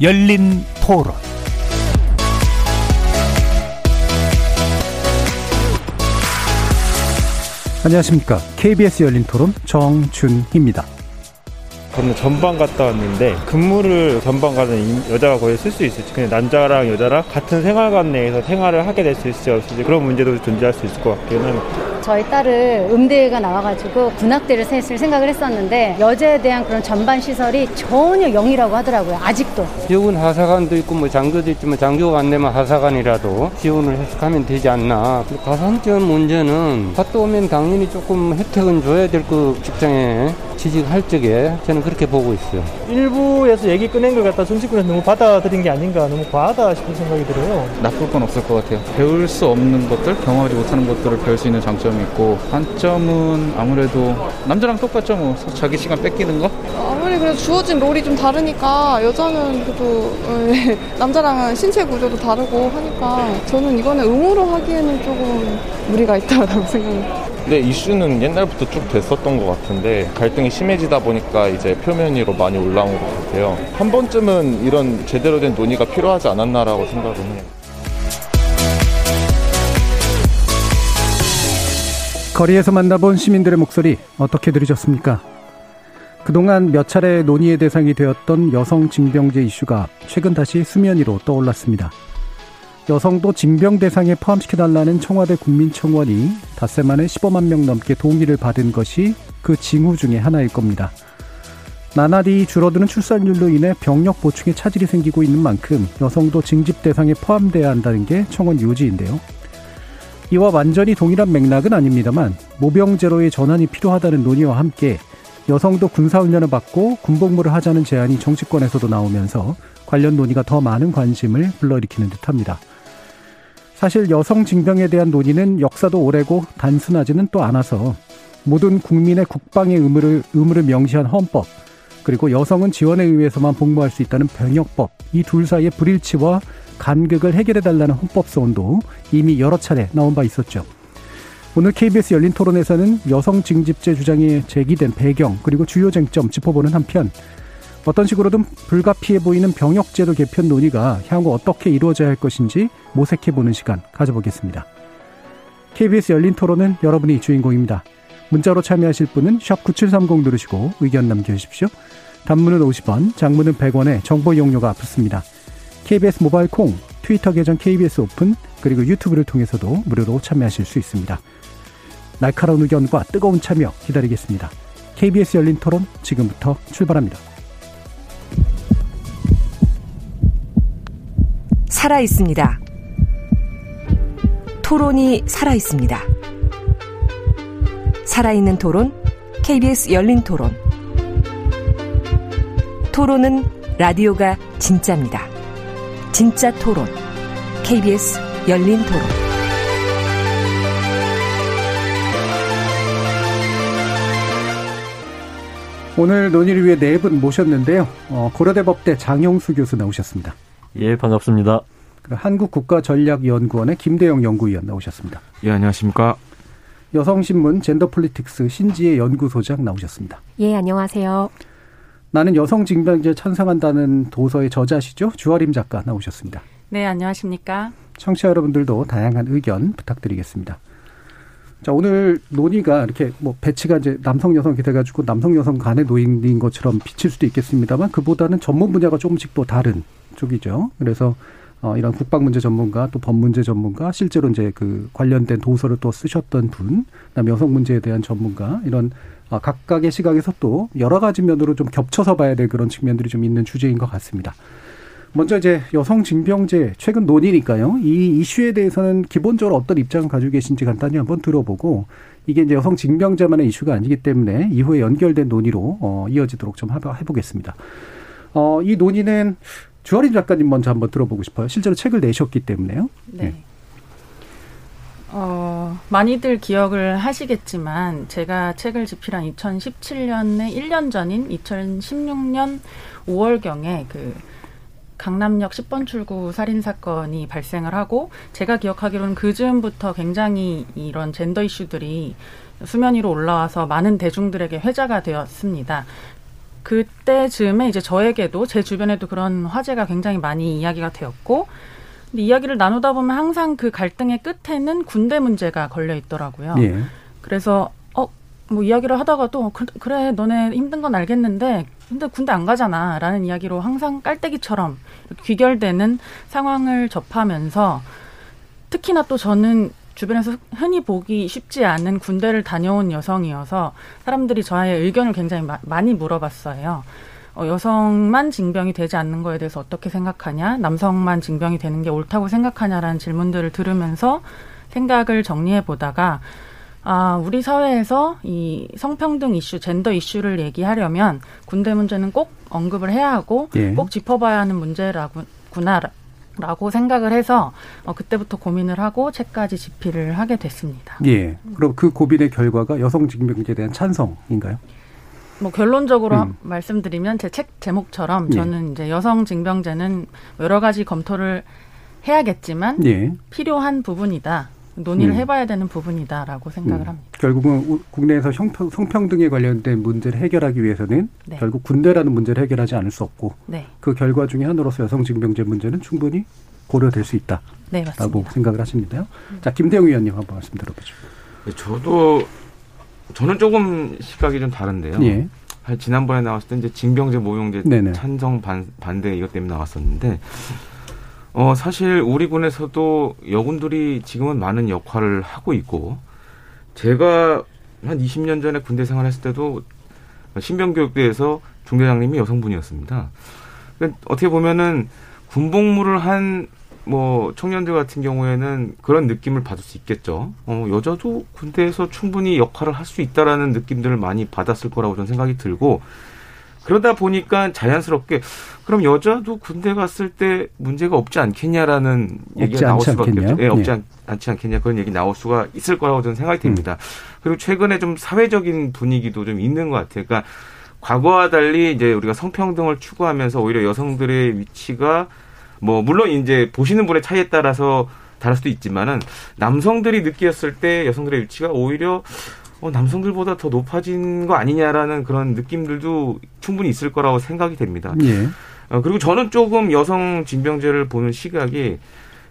열린 토론 안녕하십니까. KBS 열린 토론 정준희입니다. 저는 전방 갔다 왔는데 근무를 전방 가는 여자가 거의 쓸 수 있을지 그냥 남자랑 여자랑 같은 생활관 내에서 생활을 하게 될 수 있을지 없을지 그런 문제도 존재할 수 있을 것 같기는 합니다. 저희 딸을 음대가 나와가지고 군악대를 셋을 생각을 했었는데 여자에 대한 그런 전반 시설이 전혀 0이라고 하더라고요. 아직도. 지역은 하사관도 있고 뭐 장교도 있지만 장교가 안 되면 하사관이라도 지원을 해석하면 되지 않나. 가산점 문제는 갔다 오면 당연히 조금 혜택은 줘야 될 그 직장에 취직할 적에 저는 그렇게 보고 있어요. 일부에서 얘기 꺼낸 걸 갖다 정치권에서 너무 받아들인 게 아닌가 너무 과하다 싶은 생각이 들어요. 나쁠 건 없을 것 같아요. 배울 수 없는 것들, 경험하지 못하는 것들을 배울 수 있는 장점이 있고 한점은 아무래도 남자랑 똑같죠 뭐 자기 시간 뺏기는 거? 아무리 그래도 주어진 롤이 좀 다르니까 여자는 그래도 남자랑은 신체 구조도 다르고 하니까 저는 이거는 의무로 하기에는 조금 무리가 있다고 생각해요. 네, 이슈는 옛날부터 쭉 됐었던 것 같은데 갈등이 심해지다 보니까 이제 표면 위로 많이 올라온 것 같아요. 한 번쯤은 이런 제대로 된 논의가 필요하지 않았나라고 생각을 해요. 거리에서 만나본 시민들의 목소리 어떻게 들으셨습니까? 그동안 몇 차례 논의의 대상이 되었던 여성 징병제 이슈가 최근 다시 수면 위로 떠올랐습니다. 여성도 징병 대상에 포함시켜달라는 청와대 국민청원이 닷새 만에 15만 명 넘게 동의를 받은 것이 그 징후 중의 하나일 겁니다. 나날이 줄어드는 출산율로 인해 병력 보충에 차질이 생기고 있는 만큼 여성도 징집 대상에 포함돼야 한다는 게 청원 요지인데요. 이와 완전히 동일한 맥락은 아닙니다만 모병제로의 전환이 필요하다는 논의와 함께 여성도 군사훈련을 받고 군복무를 하자는 제안이 정치권에서도 나오면서 관련 논의가 더 많은 관심을 불러일으키는 듯합니다. 사실 여성 징병에 대한 논의는 역사도 오래고 단순하지는 또 않아서 모든 국민의 국방의 의무를 의무를 명시한 헌법 그리고 여성은 지원에 의해서만 복무할 수 있다는 병역법 이 둘 사이의 불일치와 간극을 해결해달라는 헌법소원도 이미 여러 차례 나온 바 있었죠. 오늘 KBS 열린 토론에서는 여성 징집제 주장이 제기된 배경 그리고 주요 쟁점 짚어보는 한편 어떤 식으로든 불가피해 보이는 병역제도 개편 논의가 향후 어떻게 이루어져야 할 것인지 모색해보는 시간 가져보겠습니다. KBS 열린 토론은 여러분이 주인공입니다. 문자로 참여하실 분은 9730 누르시고 의견 남겨주십시오. 단문은 50원, 장문은 100원에 정보 이용료가 붙습니다. KBS 모바일 콩, 트위터 계정 KBS 오픈, 그리고 유튜브를 통해서도 무료로 참여하실 수 있습니다. 날카로운 의견과 뜨거운 참여 기다리겠습니다. KBS 열린 토론 지금부터 출발합니다. 살아 있습니다. 토론이 살아 있습니다. 살아있는 토론, KBS 열린 토론. 토론은 라디오가 진짜입니다. 진짜 토론, KBS 열린 토론. 오늘 논의를 위해 네 분 모셨는데요. 어, 고려대 법대 장영수 교수 나오셨습니다. 예, 반갑습니다. 한국국가전략연구원의 김대영 연구위원 나오셨습니다. 예, 안녕하십니까. 여성신문 젠더폴리틱스 신지혜 연구소장 나오셨습니다. 예, 안녕하세요. 나는 여성 징병제 찬성한다는 도서의 저자시죠? 주아림 작가 나오셨습니다. 네, 안녕하십니까. 청취자 여러분들도 다양한 의견 부탁드리겠습니다. 자, 오늘 논의가 이렇게 뭐 배치가 이제 남성 여성 이렇게 돼가지고 남성 여성 간의 논의인 것처럼 비칠 수도 있겠습니다만 그보다는 전문 분야가 조금씩 또 다른 쪽이죠. 그래서 어, 이런 국방 문제 전문가 또 법 문제 전문가 실제로 이제 그 관련된 도서를 또 쓰셨던 분, 그다음에 여성 문제에 대한 전문가 이런 어, 각각의 시각에서 또 여러 가지 면으로 좀 겹쳐서 봐야 될 그런 측면들이 좀 있는 주제인 것 같습니다. 먼저 이제 여성 징병제 최근 논의니까요. 이 이슈에 대해서는 기본적으로 어떤 입장을 가지고 계신지 간단히 한번 들어보고 이게 이제 여성 징병제만의 이슈가 아니기 때문에 이후에 연결된 논의로 어, 이어지도록 좀 해보겠습니다. 어, 이 논의는 주어린 작가님 먼저 한번 들어보고 싶어요. 실제로 책을 내셨기 때문에요. 네. 네. 어, 많이들 기억을 하시겠지만 제가 책을 집필한 2017년에 1년 전인 2016년 5월경에 그 강남역 10번 출구 살인 사건이 발생을 하고 제가 기억하기로는 그 즈음부터 굉장히 이런 젠더 이슈들이 수면 위로 올라와서 많은 대중들에게 회자가 되었습니다. 그때쯤에 이제 저에게도 제 주변에도 그런 화제가 굉장히 많이 이야기가 되었고 근데 이야기를 나누다 보면 항상 그 갈등의 끝에는 군대 문제가 걸려 있더라고요. 예. 그래서 어 뭐 이야기를 하다가도 그, 그래 너네 힘든 건 알겠는데 근데 군대 안 가잖아라는 이야기로 항상 깔때기처럼 귀결되는 상황을 접하면서 특히나 또 저는 주변에서 흔히 보기 쉽지 않은 군대를 다녀온 여성이어서 사람들이 저의 의견을 굉장히 마, 많이 물어봤어요. 어, 여성만 징병이 되지 않는 거에 대해서 어떻게 생각하냐, 남성만 징병이 되는 게 옳다고 생각하냐라는 질문들을 들으면서 생각을 정리해 보다가 아, 우리 사회에서 이 성평등 이슈, 젠더 이슈를 얘기하려면 군대 문제는 꼭 언급을 해야 하고 예. 꼭 짚어봐야 하는 문제라구나. 라고 생각을 해서 어, 그때부터 고민을 하고 책까지 집필을 하게 됐습니다. 예. 그럼 그 고민의 결과가 여성 징병제에 대한 찬성인가요? 뭐 결론적으로 음. 말씀드리면 제 책 제목처럼 예. 저는 이제 여성 징병제는 여러 가지 검토를 해야겠지만 예. 필요한 부분이다. 논의를 음. 해봐야 되는 부분이다라고 생각을 음. 합니다. 결국은 우- 국내에서 성평, 성평등에 관련된 문제를 해결하기 위해서는 네. 결국 군대라는 문제를 해결하지 않을 수 없고 네, 그 결과 중에 하나로서 여성 징병제 문제는 충분히 고려될 수 있다라고 네 맞습니다. 생각을 하십니다요. 자 김대웅 의원님 한번 말씀 들어보죠. 네, 저도 저는 조금 시각이 좀 다른데요. 예. 한 지난번에 나왔을 때 이제 징병제 네네. 찬성 반, 반대 이것 때문에 나왔었는데 어 사실 우리 군에서도 여군들이 지금은 많은 역할을 하고 있고 제가 한 20년 전에 군대 생활했을 때도 신병교육대에서 중대장님이 여성분이었습니다. 그러니까 어떻게 보면은 군복무를 한 뭐 청년들 같은 경우에는 그런 느낌을 받을 수 있겠죠. 어, 여자도 군대에서 충분히 역할을 할 수 있다라는 느낌들을 많이 받았을 거라고 저는 생각이 들고 그러다 보니까 자연스럽게 그럼 여자도 군대 갔을 때 문제가 없지 않겠냐라는 없지 얘기가 나올 수밖에 않겠냐? 없죠. 예, 없지 예. 않, 않지 않겠냐 그런 얘기 나올 수가 있을 거라고 저는 생각이 됩니다. 음. 그리고 최근에 좀 사회적인 분위기도 좀 있는 것 같아요. 그러니까 과거와 달리 이제 우리가 성평등을 추구하면서 오히려 여성들의 위치가 뭐 물론 이제 보시는 분의 차이에 따라서 다를 수도 있지만은 남성들이 느꼈을 때 여성들의 위치가 오히려 어, 남성들보다 더 높아진 거 아니냐라는 그런 느낌들도 충분히 있을 거라고 생각이 됩니다. 예. 어, 그리고 저는 조금 여성 징병제를 보는 시각이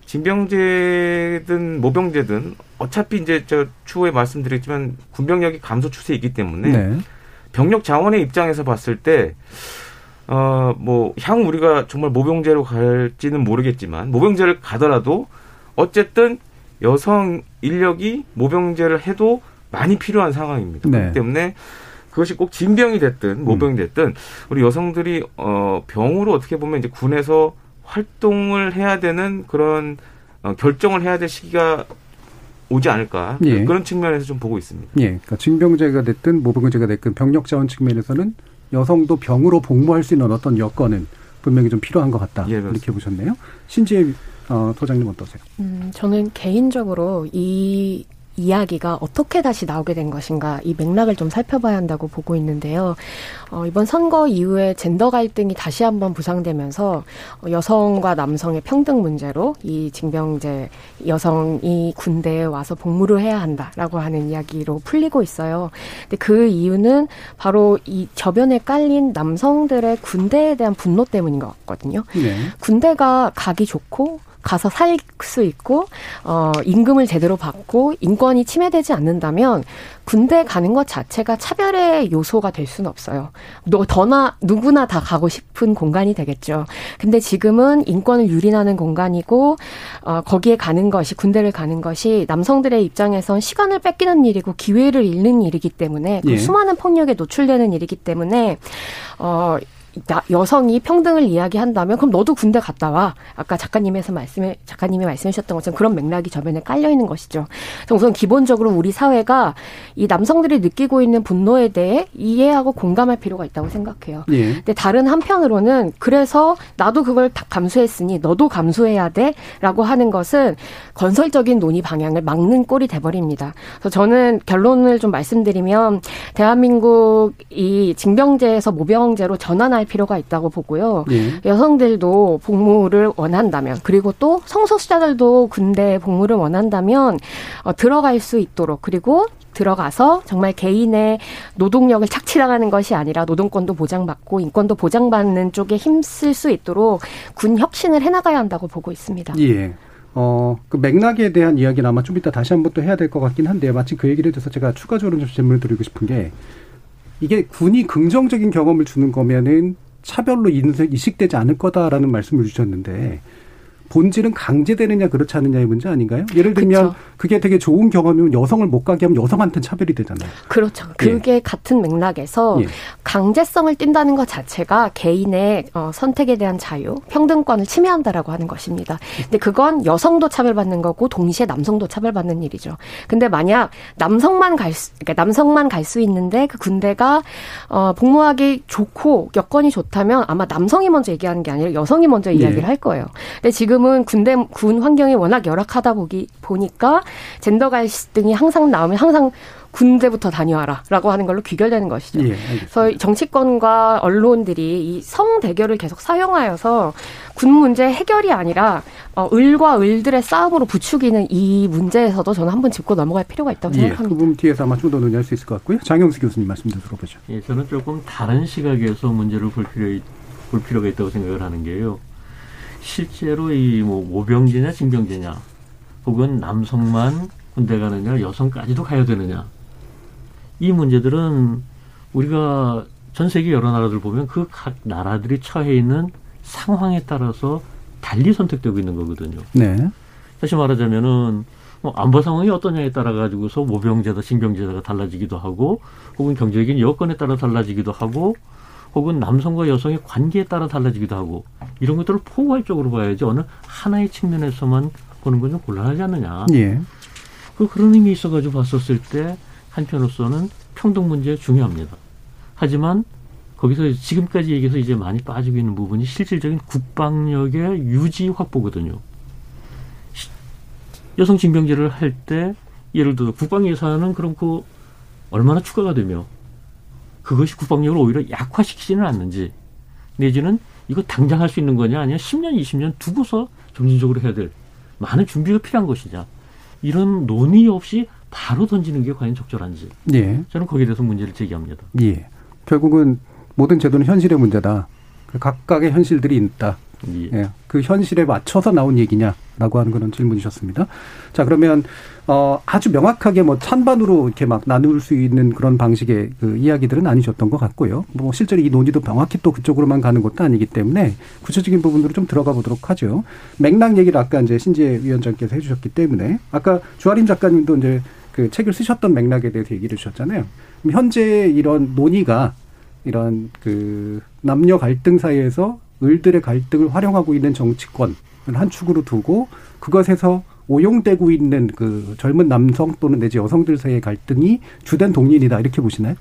징병제든 모병제든 어차피 이제 저 추후에 말씀드렸지만 군병력이 감소 추세이기 때문에 네. 병력 자원의 입장에서 봤을 때, 어, 뭐, 향 우리가 정말 모병제로 갈지는 모르겠지만, 모병제를 가더라도, 어쨌든 여성 인력이 모병제를 해도 많이 필요한 상황입니다. 네. 그렇기 때문에 그것이 꼭 진병이 됐든 모병이 됐든, 우리 여성들이, 어, 병으로 어떻게 보면 이제 군에서 활동을 해야 되는 그런, 어, 결정을 해야 될 시기가 오지 않을까. 예. 그런 측면에서 좀 보고 있습니다. 예. 그러니까 징병제가 됐든 모병제가 됐든 병력 자원 측면에서는 여성도 병으로 복무할 수 있는 어떤 여건은 분명히 좀 필요한 것 같다. 예, 이렇게 그렇습니다. 보셨네요. 신지혜 어, 소장님 어떠세요? 음, 저는 개인적으로 이 이야기가 어떻게 다시 나오게 된 것인가 이 맥락을 좀 살펴봐야 한다고 보고 있는데요. 어, 이번 선거 이후에 젠더 갈등이 다시 한번 부상되면서 어, 여성과 남성의 평등 문제로 이 징병제 여성이 군대에 와서 복무를 해야 한다라고 하는 이야기로 풀리고 있어요. 근데 그 이유는 바로 이 저변에 깔린 남성들의 군대에 대한 분노 때문인 것 같거든요. 네. 군대가 가기 좋고 가서 살 수 있고 어 임금을 제대로 받고 인권이 침해되지 않는다면 군대 가는 것 자체가 차별의 요소가 될 수는 없어요. 너 더나 누구나 다 가고 싶은 공간이 되겠죠. 근데 지금은 인권을 유린하는 공간이고 어 거기에 가는 것이 군대를 가는 것이 남성들의 입장에선 시간을 뺏기는 일이고 기회를 잃는 일이기 때문에 그 예. 수많은 폭력에 노출되는 일이기 때문에 어 나, 여성이 평등을 이야기한다면 그럼 너도 군대 갔다 와. 아까 작가님에서 말씀해 작가님이 말씀해 주셨던 것처럼 그런 맥락이 저변에 깔려 있는 것이죠. 그래서 우선 기본적으로 우리 사회가 이 남성들이 느끼고 있는 분노에 대해 이해하고 공감할 필요가 있다고 생각해요. 예. 근데 다른 한편으로는 그래서 나도 그걸 다 감수했으니 너도 감수해야 돼라고 하는 것은 건설적인 논의 방향을 막는 꼴이 돼 버립니다. 그래서 저는 결론을 좀 말씀드리면 대한민국 이 징병제에서 모병제로 전환할 필요가 있다고 보고요. 예. 여성들도 복무를 원한다면 그리고 또 성소수자들도 군대 복무를 원한다면 어, 들어갈 수 있도록 그리고 들어가서 정말 개인의 노동력을 착취당하는 것이 아니라 노동권도 보장받고 인권도 보장받는 쪽에 힘쓸 수 있도록 군 혁신을 해나가야 한다고 보고 있습니다. 예. 어, 그 맥락에 대한 이야기는 아마 좀 이따 다시 한번 또 해야 될 것 같긴 한데 마침 그 얘기를 해서 제가 추가적으로 좀 질문을 드리고 싶은 게 이게 군이 긍정적인 경험을 주는 거면은 차별로 인식되지 않을 거다라는 말씀을 주셨는데 본질은 강제되느냐 그렇지 않느냐의 문제 아닌가요? 예를 들면 그쵸. 그게 되게 좋은 경험이면 여성을 못 가게 하면 여성한테는 차별이 되잖아요. 그렇죠. 그게 예. 같은 맥락에서 예. 강제성을 띈다는 것 자체가 개인의 어, 선택에 대한 자유, 평등권을 침해한다라고 하는 것입니다. 근데 그건 여성도 차별받는 거고 동시에 남성도 차별받는 일이죠. 근데 만약 남성만 갈 수, 그러니까 남성만 갈 수 있는데 그 군대가 어, 복무하기 좋고 여건이 좋다면 아마 남성이 먼저 얘기하는 게 아니라 여성이 먼저 이야기를 예. 할 거예요. 근데 지금 지금은 군대 군 환경이 워낙 열악하다 보기 보니까 젠더 갈등이 항상 나오면 항상 군대부터 다녀와라라고 하는 걸로 귀결되는 것이죠. 예, 그래서 정치권과 언론들이 이 성 대결을 계속 사용하여서 군 문제 해결이 아니라 어, 을과 을들의 싸움으로 부추기는 이 문제에서도 저는 한번 짚고 넘어갈 필요가 있다고 예, 생각합니다. 그 부분 뒤에서 아마 좀 더 논의할 수 있을 것 같고요. 장영수 교수님 말씀 좀 들어보죠. 예, 저는 조금 다른 시각에서 문제를 볼 필요 볼 필요가 있다고 생각을 하는 게요. 실제로 이 뭐 모병제냐 징병제냐 혹은 남성만 군대 가느냐 여성까지도 가야 되느냐 이 문제들은 우리가 전 세계 여러 나라들 보면 그 각 나라들이 처해 있는 상황에 따라서 달리 선택되고 있는 거거든요. 네. 다시 말하자면은 뭐 안보 상황이 어떠냐에 따라 가지고서 모병제다 징병제다가 달라지기도 하고 혹은 경제적인 여건에 따라 달라지기도 하고 혹은 남성과 여성의 관계에 따라 달라지기도 하고 이런 것들을 포괄적으로 봐야지 어느 하나의 측면에서만 보는 건 좀 곤란하지 않느냐. 예. 그 그런 의미 있어가지고 봤었을 때 한편으로서는 평등 문제 중요합니다. 하지만 거기서 지금까지 얘기해서 이제 많이 빠지고 있는 부분이 실질적인 국방력의 유지 확보거든요. 여성 징병제를 할 때 예를 들어 국방 예산은 그럼 그 얼마나 추가가 되며 그것이 국방력을 오히려 약화시키지는 않는지 내지는 이거 당장 할 수 있는 거냐 아니면 10년, 20년 두고서 점진적으로 해야 될 많은 준비가 필요한 것이냐 이런 논의 없이 바로 던지는 게 과연 적절한지 예. 저는 거기에 대해서 문제를 제기합니다. 예. 결국은 모든 제도는 현실의 문제다. 각각의 현실들이 있다. 예. 예. 그 현실에 맞춰서 나온 얘기냐라고 하는 그런 질문이셨습니다. 자 그러면 어 아주 명확하게 뭐 찬반으로 이렇게 막 나눌 수 있는 그런 방식의 그 이야기들은 아니셨던 것 같고요. 뭐 실제로 이 논의도 명확히 또 그쪽으로만 가는 것도 아니기 때문에 구체적인 부분으로 좀 들어가 보도록 하죠. 맥락 얘기를 아까 이제 신재 위원장께서 해주셨기 때문에 아까 주아림 작가님도 이제 그 책을 쓰셨던 맥락에 대해서 얘기를 주셨잖아요. 현재 이런 논의가 이런 그 남녀 갈등 사이에서 을들의 갈등을 활용하고 있는 정치권을 한 축으로 두고 그것에서 오용되고 있는 그 젊은 남성 또는 내지 여성들 사이의 갈등이 주된 동인이다 이렇게 보시나요?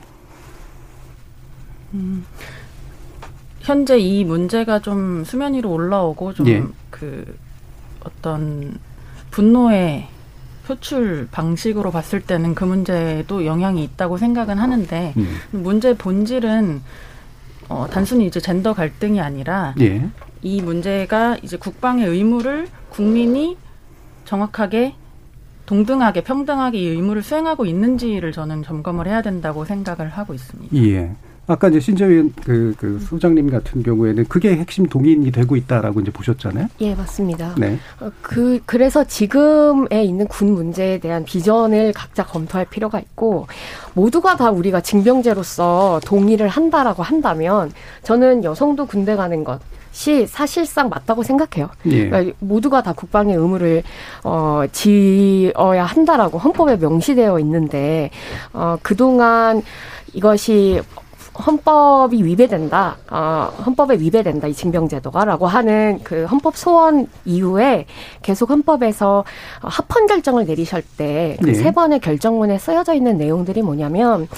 음, 현재 이 문제가 좀 수면 위로 올라오고 좀그 예. 그 어떤 분노의 표출 방식으로 봤을 때는 그 문제도 영향이 있다고 생각은 하는데 음. 문제 본질은 어, 단순히 이제 젠더 갈등이 아니라 예. 이 문제가 이제 국방의 의무를 국민이 정확하게 동등하게 평등하게 이 의무를 수행하고 있는지를 저는 점검을 해야 된다고 생각을 하고 있습니다. 예. 아까 이제 신재위원 그, 그 소장님 같은 경우에는 그게 핵심 동인이 되고 있다라고 이제 보셨잖아요. 예, 맞습니다. 네. 어, 그 그래서 지금에 있는 군 문제에 대한 비전을 각자 검토할 필요가 있고 모두가 다 우리가 징병제로서 동의를 한다라고 한다면 저는 여성도 군대 가는 것 시 사실상 맞다고 생각해요. 예. 그러니까 모두가 다 국방의 의무를 어 지어야 한다라고 헌법에 명시되어 있는데 어 그동안 이것이 헌법이 위배된다, 어, 헌법에 위배된다, 이 징병제도가라고 하는 그 헌법 소원 이후에 계속 헌법에서 합헌 결정을 내리실 때그세 네. 번의 결정문에 쓰여져 있는 내용들이 뭐냐면,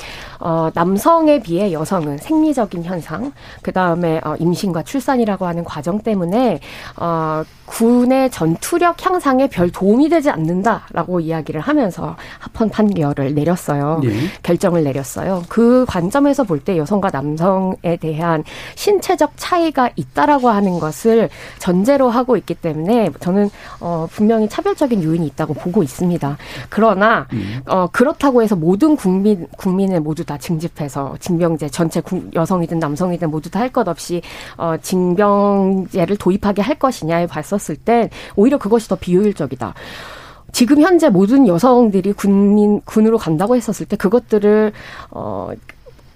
어, 남성에 비해 여성은 생리적인 현상, 그 다음에 어, 임신과 출산이라고 하는 과정 때문에, 어, 군의 전투력 향상에 별 도움이 되지 않는다라고 이야기를 하면서 합헌 판결을 내렸어요. 네. 결정을 내렸어요. 그 관점에서 볼 때 여성 여성과 남성에 대한 신체적 차이가 있다라고 하는 것을 전제로 하고 있기 때문에 저는 어 분명히 차별적인 요인이 있다고 보고 있습니다. 그러나 음. 어 그렇다고 해서 모든 국민 국민을 모두 다 징집해서 징병제 전체 여성이든 남성이든 모두 다 할 것 없이 어 징병제를 도입하게 할 것이냐에 봤었을 때 오히려 그것이 더 비효율적이다. 지금 현재 모든 여성들이 군인 군으로 간다고 했었을 때 그것들을 어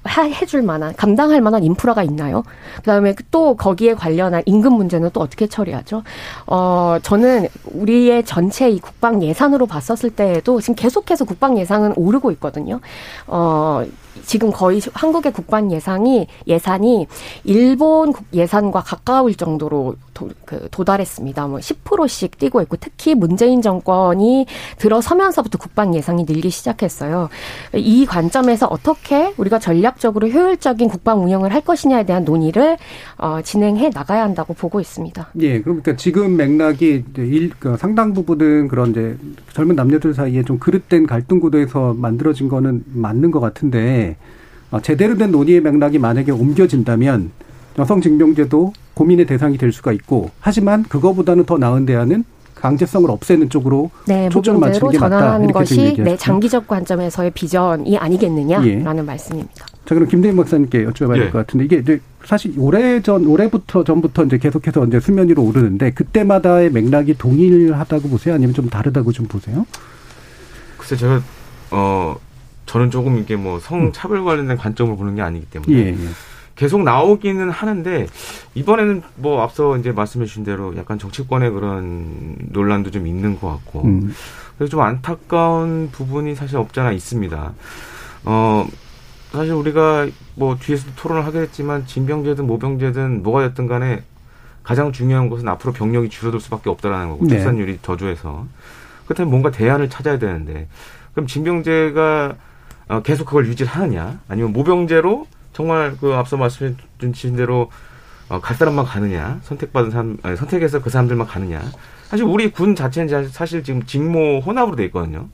해줄 만한 감당할 만한 인프라가 있나요? 그다음에 또 거기에 관련한 임금 문제는 또 어떻게 처리하죠? 어 저는 우리의 전체 이 국방 예산으로 봤었을 때에도 지금 계속해서 국방 예산은 오르고 있거든요. 어 지금 거의 한국의 국방 예산이 예산이 일본 예산과 가까울 정도로 도, 그 도달했습니다. 뭐 10%씩 뛰고 있고 특히 문재인 정권이 들어서면서부터 국방 예산이 늘기 시작했어요. 이 관점에서 어떻게 우리가 전략적으로 효율적인 국방 운영을 할 것이냐에 대한 논의를 어, 진행해 나가야 한다고 보고 있습니다. 예, 그러니까 지금 맥락이 일, 그 상당 부분은 그런 이제 젊은 남녀들 사이에 좀 그릇된 갈등 구도에서 만들어진 거는 맞는 것 같은데 어, 제대로 된 논의의 맥락이 만약에 옮겨진다면 여성 징병제도 고민의 대상이 될 수가 있고 하지만 그거보다는 더 나은 대안은 강제성을 없애는 쪽으로 네, 초점을 맞추는 게 맞다. 이렇게 것이 네, 장기적 관점에서의 비전이 아니겠느냐라는 예. 말씀입니다. 자 그럼 김대인 박사님께 여쭤봐야 될것 예. 같은데 이게 이제 사실 오래 전 올해부터 전부터 이제 계속해서 이제 수면 위로 오르는데 그때마다의 맥락이 동일하다고 보세요? 아니면 좀 다르다고 좀 보세요? 글쎄 제가 어 저는 조금 이게 뭐 성차별 관련된 관점을 보는 게 아니기 때문에 예, 예. 계속 나오기는 하는데 이번에는 뭐 앞서 이제 말씀해 주신 대로 약간 정치권의 그런 논란도 좀 있는 것 같고 음. 그래서 좀 안타까운 부분이 사실 없잖아 있습니다. 어 사실 우리가 뭐 뒤에서도 토론을 하게 됐지만 진병제든 모병제든 뭐가 됐든 간에 가장 중요한 것은 앞으로 병력이 줄어들 수밖에 없다라는 거고 네. 출산율이 저조해서 그렇다면 뭔가 대안을 찾아야 되는데 그럼 진병제가 어, 계속 그걸 유지를 하느냐 아니면 모병제로 정말 그 앞서 말씀해 주신 대로 어, 갈 사람만 가느냐 선택받은 사람 아니, 선택해서 그 사람들만 가느냐 사실 우리 군 자체는 사실 지금 직모 혼합으로 돼 있거든요.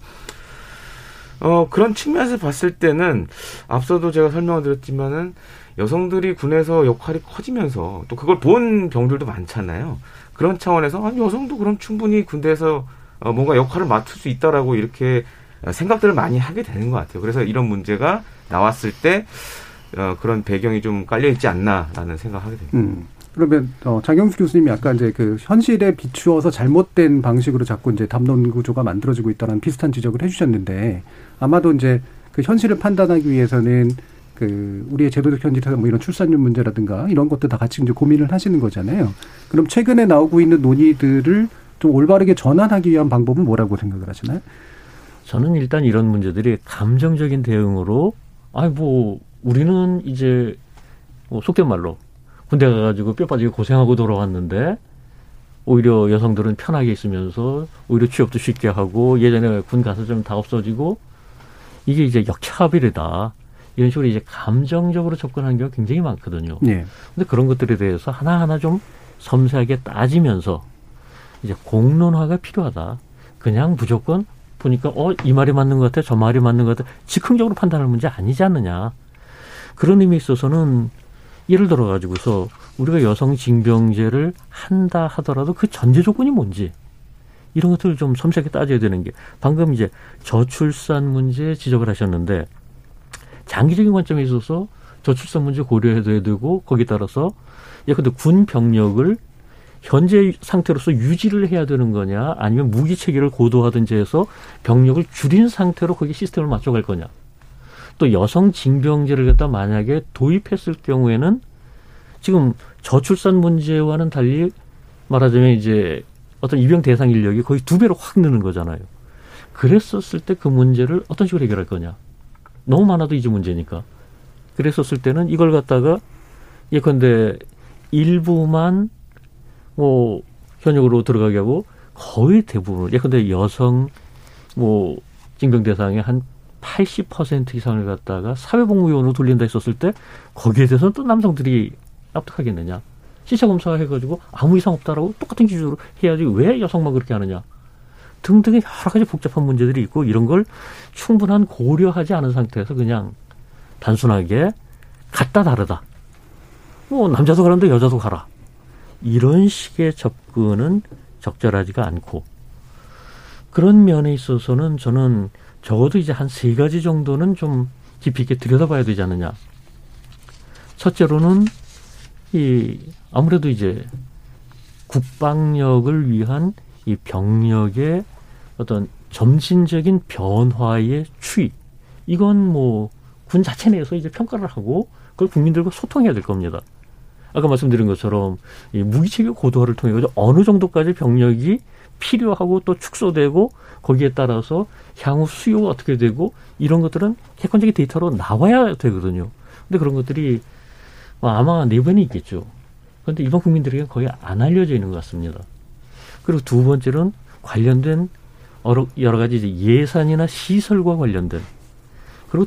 어 그런 측면에서 봤을 때는 앞서도 제가 설명을 드렸지만은 여성들이 군에서 역할이 커지면서 또 그걸 본 병들도 많잖아요. 그런 차원에서 아니 여성도 그럼 충분히 군대에서 어, 뭔가 역할을 맡을 수 있다라고 이렇게 생각들을 많이 하게 되는 것 같아요. 그래서 이런 문제가 나왔을 때 어, 그런 배경이 좀 깔려 있지 않나라는 생각하게 됩니다. 음. 그러면 어, 장영수 교수님이 아까 이제 그 현실에 비추어서 잘못된 방식으로 자꾸 이제 담론 구조가 만들어지고 있다는 비슷한 지적을 해주셨는데 아마도 이제 그 현실을 판단하기 위해서는 그 우리의 제도적 현실에서 뭐 이런 출산율 문제라든가 이런 것도 다 같이 이제 고민을 하시는 거잖아요. 그럼 최근에 나오고 있는 논의들을 좀 올바르게 전환하기 위한 방법은 뭐라고 생각을 하시나요? 저는 일단 이런 문제들이 감정적인 대응으로 아이 뭐 우리는 이제 뭐 속된 말로 군대 가가지고 뼈 빠지게 고생하고 돌아왔는데 오히려 여성들은 편하게 있으면서 오히려 취업도 쉽게 하고 예전에 군 가서 좀 다 없어지고 이게 이제 역차별이다. 이런 식으로 이제 감정적으로 접근하는 경우가 굉장히 많거든요. 네. 근데 그런 것들에 대해서 하나하나 좀 섬세하게 따지면서 이제 공론화가 필요하다. 그냥 무조건 보니까 어 이 말이 맞는 것 같아 저 말이 맞는 것 같아 즉흥적으로 판단할 문제 아니지 않느냐 그런 의미에 있어서는 예를 들어 가지고서 우리가 여성 징병제를 한다 하더라도 그 전제 조건이 뭔지 이런 것들을 좀 섬세하게 따져야 되는 게 방금 이제 저출산 문제 지적을 하셨는데 장기적인 관점에 있어서 저출산 문제 고려해야 되고 거기에 따라서 예컨대 군 병력을 현재 상태로서 유지를 해야 되는 거냐 아니면 무기 체계를 고도화든지 해서 병력을 줄인 상태로 거기 시스템을 맞춰갈 거냐 또 여성 징병제를 갖다 만약에 도입했을 경우에는 지금 저출산 문제와는 달리 말하자면 이제 어떤 입영 대상 인력이 거의 두 배로 확 느는 거잖아요. 그랬었을 때 그 문제를 어떤 식으로 해결할 거냐. 너무 많아도 이제 문제니까. 그랬었을 때는 이걸 갖다가 예컨대 일부만 뭐 현역으로 들어가게 하고 거의 대부분 예컨대 여성 뭐 징병 대상의 한 80% 이상을 갖다가 사회복무요원으로 돌린다 했었을 때 거기에 대해서는 또 남성들이 납득하겠느냐. 시차 검사 해가지고 아무 이상 없다라고 똑같은 기준으로 해야지 왜 여성만 그렇게 하느냐. 등등의 여러 가지 복잡한 문제들이 있고 이런 걸 충분한 고려하지 않은 상태에서 그냥 단순하게 같다 다르다. 뭐 남자도 가는데 여자도 가라. 이런 식의 접근은 적절하지가 않고 그런 면에 있어서는 저는 적어도 이제 한 세 가지 정도는 좀 깊이 있게 들여다봐야 되지 않느냐. 첫째로는 이 아무래도 이제 국방력을 위한 이 병력의 어떤 점진적인 변화의 추이. 이건 뭐 군 자체 내에서 이제 평가를 하고 그걸 국민들과 소통해야 될 겁니다. 아까 말씀드린 것처럼 이 무기체계 고도화를 통해 서 어느 정도까지 병력이 필요하고 또 축소되고 거기에 따라서 향후 수요가 어떻게 되고 이런 것들은 객관적인 데이터로 나와야 되거든요. 근데 그런 것들이 뭐 아마 내부에는 있겠죠. 그런데 일반 국민들에게 거의 안 알려져 있는 것 같습니다. 그리고 두 번째는 관련된 여러 가지 예산이나 시설과 관련된 그리고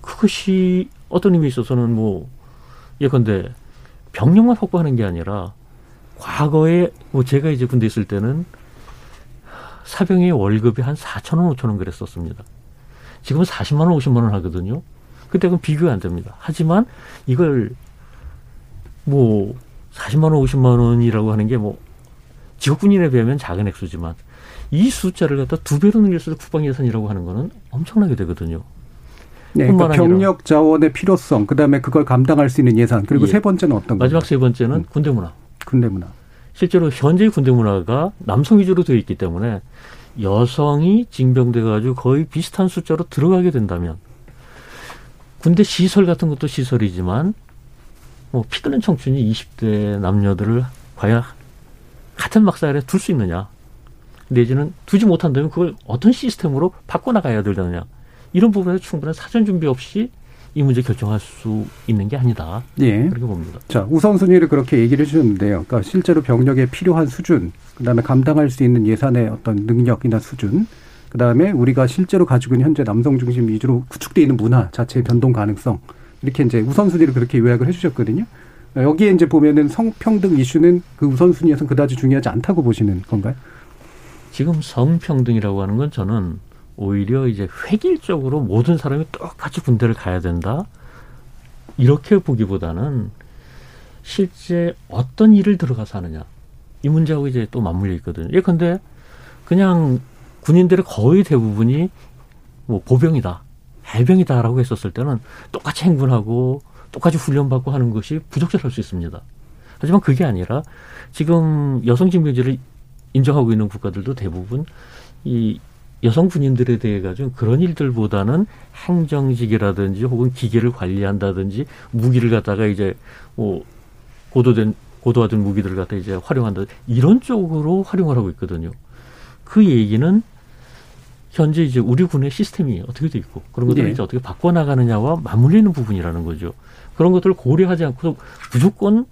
그것이 어떤 의미에 있어서는 뭐 예컨대 병력만 확보하는 게 아니라 과거에 뭐 제가 이제 군대 있을 때는 사병의 월급이 한 4천 원, 5천 원 그랬었습니다. 지금은 40만 원, 50만 원 하거든요. 그때 는 비교가 안 됩니다. 하지만 이걸 뭐 40만 원, 50만 원이라고 하는 게뭐 직업군인에 비하면 작은 액수지만 이 숫자를 갖다 두 배로 늘렸을 때 국방 예산이라고 하는 거는 엄청나게 되거든요. 네, 그러니까 병력 자원의 필요성, 그다음에 그걸 감당할 수 있는 예산, 그리고 예. 세 번째는 어떤 마지막 세 번째는 음. 군대 문화. 군대 문화. 실제로 현재의 군대 문화가 남성 위주로 되어 있기 때문에 여성이 징병돼 가지고 거의 비슷한 숫자로 들어가게 된다면 군대 시설 같은 것도 시설이지만 뭐피 끓는 청춘이 20대 남녀들을 과연 같은 막사 아래 둘 수 있느냐? 내지는 두지 못한다면 그걸 어떤 시스템으로 바꿔 나가야 되느냐? 이런 부분에 충분한 사전 준비 없이 이 문제 결정할 수 있는 게 아니다. 예. 그렇게 봅니다. 자, 우선순위를 그렇게 얘기를 해주셨는데요. 그러니까 실제로 병력에 필요한 수준, 그 다음에 감당할 수 있는 예산의 어떤 능력이나 수준, 그 다음에 우리가 실제로 가지고 있는 현재 남성 중심 위주로 구축되어 있는 문화 자체의 변동 가능성, 이렇게 이제 우선순위를 그렇게 요약을 해주셨거든요. 여기에 이제 보면은 성평등 이슈는 그 우선순위에서는 그다지 중요하지 않다고 보시는 건가요? 지금 성평등이라고 하는 건 저는 오히려 이제 획일적으로 모든 사람이 똑같이 군대를 가야 된다. 이렇게 보기보다는 실제 어떤 일을 들어가서 하느냐. 이 문제하고 이제 또 맞물려 있거든요. 예컨대 그냥 군인들의 거의 대부분이 뭐 보병이다, 해병이다라고 했었을 때는 똑같이 행군하고 똑같이 훈련받고 하는 것이 부적절할 수 있습니다. 하지만 그게 아니라 지금 여성 징병제를 인정하고 있는 국가들도 대부분 이 여성 군인들에 대해 가지고 그런 일들보다는 행정직이라든지 혹은 기계를 관리한다든지 무기를 갖다가 이제 뭐 고도된 고도화된 무기들을 갖다 이제 활용한다 이런 쪽으로 활용을 하고 있거든요. 그 얘기는 현재 이제 우리 군의 시스템이 어떻게 돼 있고 그런 것들을 네. 이제 어떻게 바꿔 나가느냐와 맞물리는 부분이라는 거죠. 그런 것들을 고려하지 않고 무조건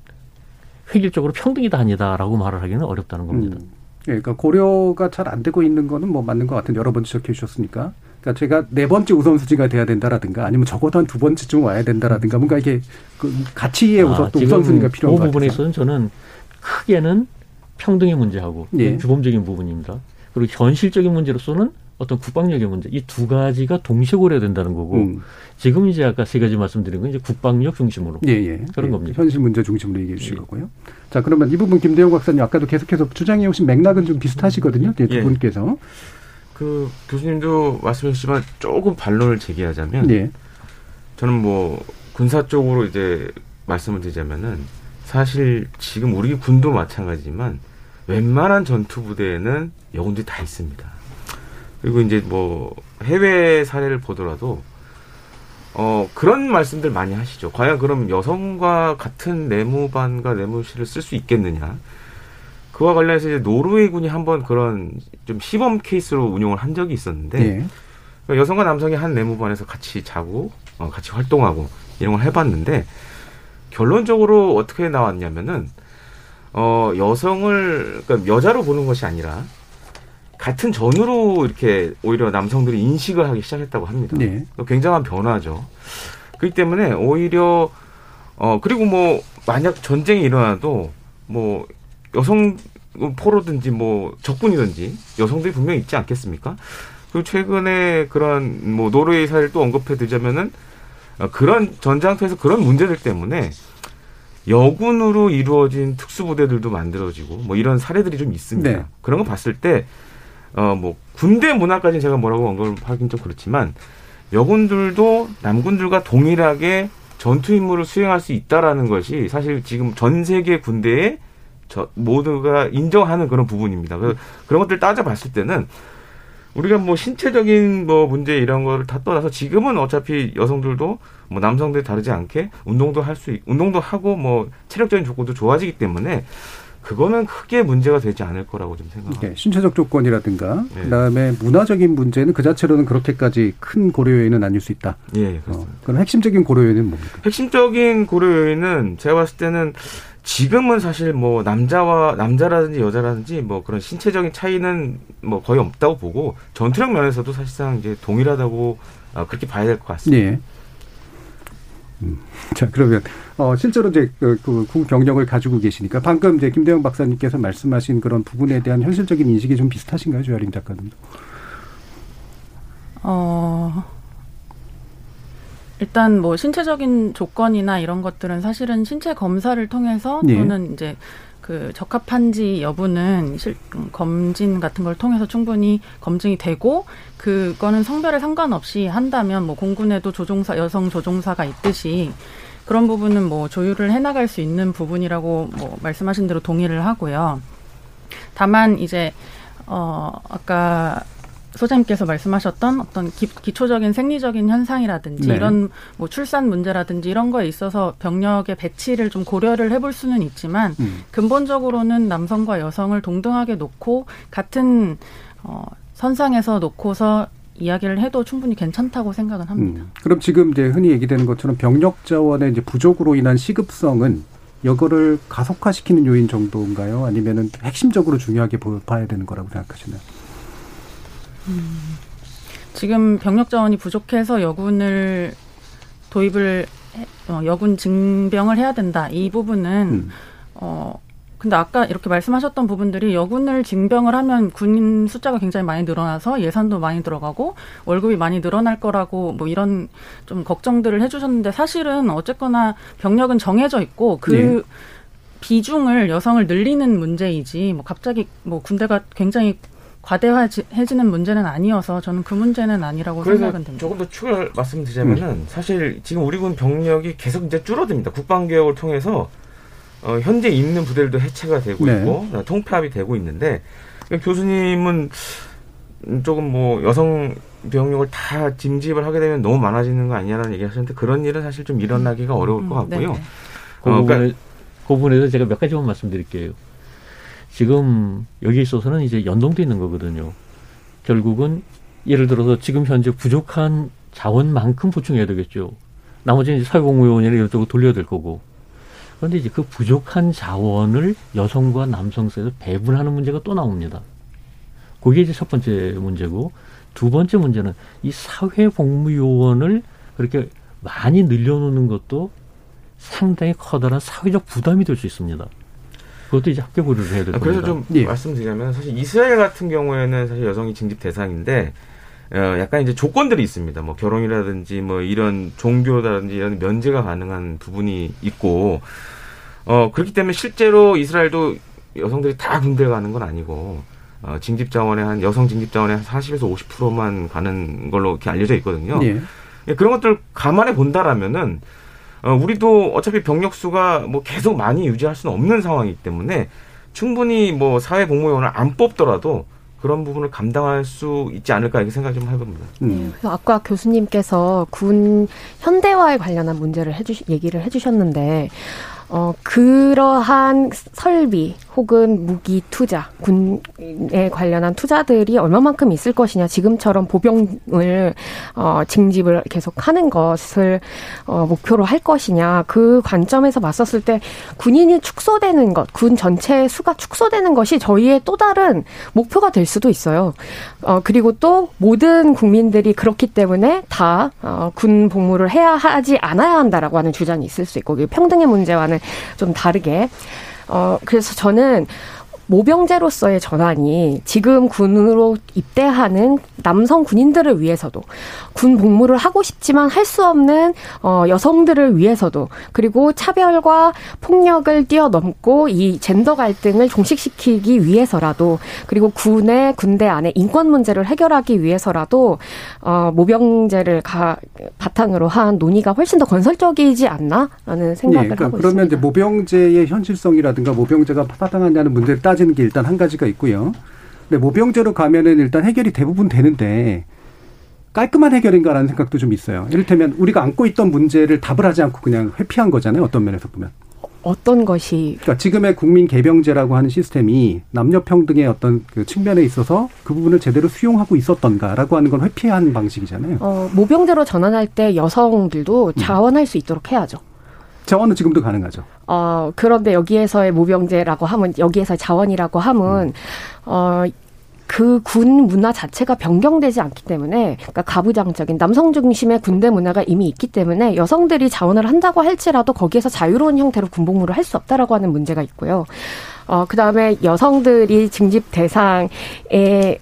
획일적으로 평등이다 아니다라고 말을 하기는 어렵다는 겁니다. 음. 예, 그러니까 고려가 잘 안 되고 있는 거는 뭐 맞는 것 같은데 여러 번 지적해 주셨으니까. 그러니까 제가 네 번째 우선순위가 돼야 된다라든가 아니면 적어도 한 두 번째쯤 와야 된다라든가 뭔가 이게 그 가치의 우선 아, 우선순위가 필요한 그 부분에 있어서는 저는 크게는 평등의 문제하고 예. 규범적인 부분입니다. 그리고 현실적인 문제로서는 어떤 국방력의 문제 이 두 가지가 동시에 고려해야 된다는 거고 음. 지금 이제 아까 세 가지 말씀드린 건 이제 국방력 중심으로 예, 예. 그런 예. 겁니다. 현실 문제 중심으로 얘기해 주신 예. 거고요. 자 그러면 이 부분 김대영 박사님 아까도 계속해서 주장해 오신 맥락은 좀 비슷하시거든요. 네, 두 예. 분께서 그 교수님도 말씀하셨지만 조금 반론을 제기하자면 예. 저는 뭐 군사 쪽으로 이제 말씀을 드리자면은 사실 지금 우리 군도 마찬가지지만 웬만한 전투 부대에는 여군들이 다 있습니다. 그리고 이제 뭐 해외 사례를 보더라도 어 그런 말씀들 많이 하시죠. 과연 그럼 여성과 같은 내무반과 내무실을 쓸 수 있겠느냐? 그와 관련해서 이제 노르웨이군이 한번 그런 좀 시범 케이스로 운용을 한 적이 있었는데 네. 여성과 남성이 한 내무반에서 같이 자고 어, 같이 활동하고 이런 걸 해봤는데 결론적으로 어떻게 나왔냐면은 어 여성을 그러니까 여자로 보는 것이 아니라 같은 전으로 이렇게 오히려 남성들이 인식을 하기 시작했다고 합니다. 네. 굉장한 변화죠. 그렇기 때문에 오히려 어 그리고 뭐 만약 전쟁이 일어나도 뭐 여성 포로든지 뭐 적군이든지 여성들이 분명히 있지 않겠습니까? 그리고 최근에 그런 뭐 노르웨이 사례를 또 언급해 드자면은 어, 그런 전장터에서 그런 문제들 때문에 여군으로 이루어진 특수부대들도 만들어지고 뭐 이런 사례들이 좀 있습니다. 네. 그런 거 봤을 때 어 뭐 군대 문화까지는 제가 뭐라고 언급하긴 좀 그렇지만 여군들도 남군들과 동일하게 전투 임무를 수행할 수 있다라는 것이 사실 지금 전 세계 군대에 저 모두가 인정하는 그런 부분입니다. 그래서 그런 것들 따져봤을 때는 우리가 뭐 신체적인 뭐 문제 이런 거를 다 떠나서 지금은 어차피 여성들도 뭐 남성들 다르지 않게 운동도 할 수, 운동도 하고 뭐 체력적인 조건도 좋아지기 때문에 그거는 크게 문제가 되지 않을 거라고 좀 생각합니다. 네, 신체적 조건이라든가 네. 그다음에 문화적인 문제는 그 자체로는 그렇게까지 큰 고려 요인은 아닐 수 있다. 예, 그렇습니다. 어, 그럼 핵심적인 고려 요인은 뭡니까? 핵심적인 고려 요인은 제가 봤을 때는 지금은 사실 뭐 남자와 남자라든지 여자라든지 뭐 그런 신체적인 차이는 뭐 거의 없다고 보고 전투력 면에서도 사실상 이제 동일하다고 어, 그렇게 봐야 될 것 같습니다. 네. 음. 자 그러면 어 실제로 이제 그, 그 경력을 가지고 계시니까 방금 이제 김대영 박사님께서 말씀하신 그런 부분에 대한 현실적인 인식이 좀 비슷하신가요, 조아림 작가님? 어 일단 뭐 신체적인 조건이나 이런 것들은 사실은 신체 검사를 통해서 네. 또는 이제 그 적합한지 여부는 실, 음, 검진 같은 걸 통해서 충분히 검증이 되고 그거는 성별에 상관없이 한다면 뭐 공군에도 조종사 여성 조종사가 있듯이 그런 부분은 뭐 조율을 해나갈 수 있는 부분이라고 뭐 말씀하신 대로 동의를 하고요. 다만 이제 어 아까 소장님께서 말씀하셨던 어떤 기, 초적인 생리적인 현상이라든지 네. 이런 뭐 출산 문제라든지 이런 거에 있어서 병력의 배치를 좀 고려를 해볼 수는 있지만 음. 근본적으로는 남성과 여성을 동등하게 놓고 같은 어, 선상에서 놓고서 이야기를 해도 충분히 괜찮다고 생각은 합니다. 음. 그럼 지금 이제 흔히 얘기되는 것처럼 병력 자원의 이제 부족으로 인한 시급성은 이거를 가속화시키는 요인 정도인가요? 아니면은 핵심적으로 중요하게 봐야 되는 거라고 생각하시나요? 음. 지금 병력 자원이 부족해서 여군을 도입을 어, 여군 증병을 해야 된다. 이 부분은 음. 어 근데 아까 이렇게 말씀하셨던 부분들이 여군을 징병을 하면 군 숫자가 굉장히 많이 늘어나서 예산도 많이 들어가고 월급이 많이 늘어날 거라고 뭐 이런 좀 걱정들을 해주셨는데 사실은 어쨌거나 병력은 정해져 있고 그 네. 비중을 여성을 늘리는 문제이지 뭐 갑자기 뭐 군대가 굉장히 과대화해지는 문제는 아니어서 저는 그 문제는 아니라고 생각은 됩니다. 조금 더 추가 말씀드리자면은 음. 사실 지금 우리 군 병력이 계속 이제 줄어듭니다. 국방 개혁을 통해서 어, 현재 있는 부대들도 해체가 되고 네. 있고 통폐합이 되고 있는데 그러니까 교수님은 조금 뭐 여성 병력을 다 징집을 하게 되면 너무 많아지는 거 아니냐라는 얘기 하셨는데 그런 일은 사실 좀 일어나기가 음. 어려울 것 같고요. 네. 그, 어, 그러니까 그 부분에서 제가 몇 가지만 말씀드릴게요. 지금 여기 있어서는 이제 연동돼 있는 거거든요. 결국은 예를 들어서 지금 현재 부족한 자원만큼 보충해야 되겠죠. 나머지는 이제 사회공무원이나 이쪽으로 돌려야 될 거고. 그런데 이제 그 부족한 자원을 여성과 남성 사이에서 배분하는 문제가 또 나옵니다. 그게 이제 첫 번째 문제고 두 번째 문제는 이 사회복무요원을 그렇게 많이 늘려놓는 것도 상당히 커다란 사회적 부담이 될 수 있습니다. 그것도 이제 합계 고려를 해야 됩니다. 그래서 좀 예. 말씀드리자면 사실 이스라엘 같은 경우에는 사실 여성이 징집 대상인데 어, 약간 이제 조건들이 있습니다. 뭐 결혼이라든지 뭐 이런 종교라든지 이런 면제가 가능한 부분이 있고 어 그렇기 때문에 실제로 이스라엘도 여성들이 다 군대 가는 건 아니고 어, 징집 자원의 한 여성 징집 자원의 한 40에서 50%만 가는 걸로 이렇게 알려져 있거든요. 예. 예 그런 것들 감안해 본다라면은 어, 우리도 어차피 병력 수가 뭐 계속 많이 유지할 수는 없는 상황이기 때문에 충분히 뭐 사회 공무원을 안 뽑더라도 그런 부분을 감당할 수 있지 않을까 이렇게 생각 좀 해봅니다. 음. 네, 그래서 아까 교수님께서 군 현대화에 관련한 문제를 해주 얘기를 해주셨는데 어, 그러한 설비 혹은 무기 투자, 군에 관련한 투자들이 얼마만큼 있을 것이냐, 지금처럼 보병을, 어, 징집을 계속 하는 것을, 어, 목표로 할 것이냐, 그 관점에서 맞섰을 때 군인이 축소되는 것, 군 전체의 수가 축소되는 것이 저희의 또 다른 목표가 될 수도 있어요. 어, 그리고 또 모든 국민들이 그렇기 때문에 다, 어, 군 복무를 해야 하지 않아야 한다라고 하는 주장이 있을 수 있고, 평등의 문제와는 좀 다르게. 어 그래서 저는 모병제로서의 전환이 지금 군으로 입대하는 남성 군인들을 위해서도 군 복무를 하고 싶지만 할 수 없는 어, 여성들을 위해서도 그리고 차별과 폭력을 뛰어넘고 이 젠더 갈등을 종식시키기 위해서라도 그리고 군의 군대 안에 인권 문제를 해결하기 위해서라도 어, 모병제를 가, 바탕으로 한 논의가 훨씬 더 건설적이지 않나라는 생각을 예, 그러니까 하고 그러면 있습니다. 이제 모병제의 현실성이라든가 모병제가 타당하냐는 문제를 따 지는 게 일단 한 가지가 있고요. 근데 모병제로 가면은 일단 해결이 대부분 되는데 깔끔한 해결인가라는 생각도 좀 있어요. 이를테면 우리가 안고 있던 문제를 답을 하지 않고 그냥 회피한 거잖아요. 어떤 면에서 보면. 어떤 것이 그러니까 지금의 국민 개병제라고 하는 시스템이 남녀 평등의 어떤 그 측면에 있어서 그 부분을 제대로 수용하고 있었던가라고 하는 걸 회피한 방식이잖아요. 어, 모병제로 전환할 때 여성들도 자원할 음. 수 있도록 해야죠. 자원은 지금도 가능하죠. 어, 그런데 여기에서의 모병제라고 하면 여기에서의 자원이라고 하면 음. 어, 그군 문화 자체가 변경되지 않기 때문에 그러니까 가부장적인 남성 중심의 군대 문화가 이미 있기 때문에 여성들이 자원을 한다고 할지라도 거기에서 자유로운 형태로 군복무를 할 수 없다라고 하는 문제가 있고요. 어, 그 다음에 여성들이 징집 대상에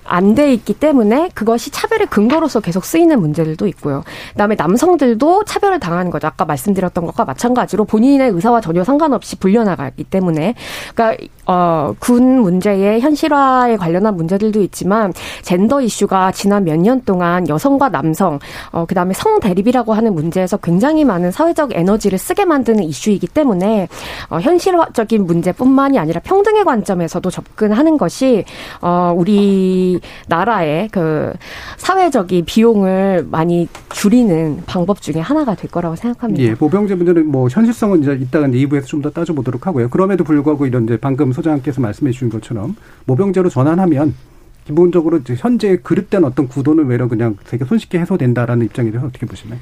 안 돼 있기 때문에 그것이 차별의 근거로서 계속 쓰이는 문제들도 있고요. 그 다음에 남성들도 차별을 당하는 거죠. 아까 말씀드렸던 것과 마찬가지로 본인의 의사와 전혀 상관없이 불려나가기 때문에. 그러니까, 어, 군 문제의 현실화에 관련한 문제들도 있지만 젠더 이슈가 지난 몇 년 동안 여성과 남성, 어, 그 다음에 성 대립이라고 하는 문제에서 굉장히 많은 사회적 에너지를 쓰게 만드는 이슈이기 때문에 어, 현실화적인 문제뿐만이 아니라 평 평등의 관점에서도 접근하는 것이 어 우리 나라의 그 사회적인 비용을 많이 줄이는 방법 중에 하나가 될 거라고 생각합니다. 예, 보병제 문제는 뭐 현실성은 이제 이따가 2부에서 좀 더 따져보도록 하고요. 그럼에도 불구하고 이런 이제 방금 소장님께서 말씀해 주신 것처럼 모병제로 전환하면 기본적으로 현재 그릇된 어떤 구도는 외려 그냥 되게 손쉽게 해소된다라는 입장에 대해서 어떻게 보시나요?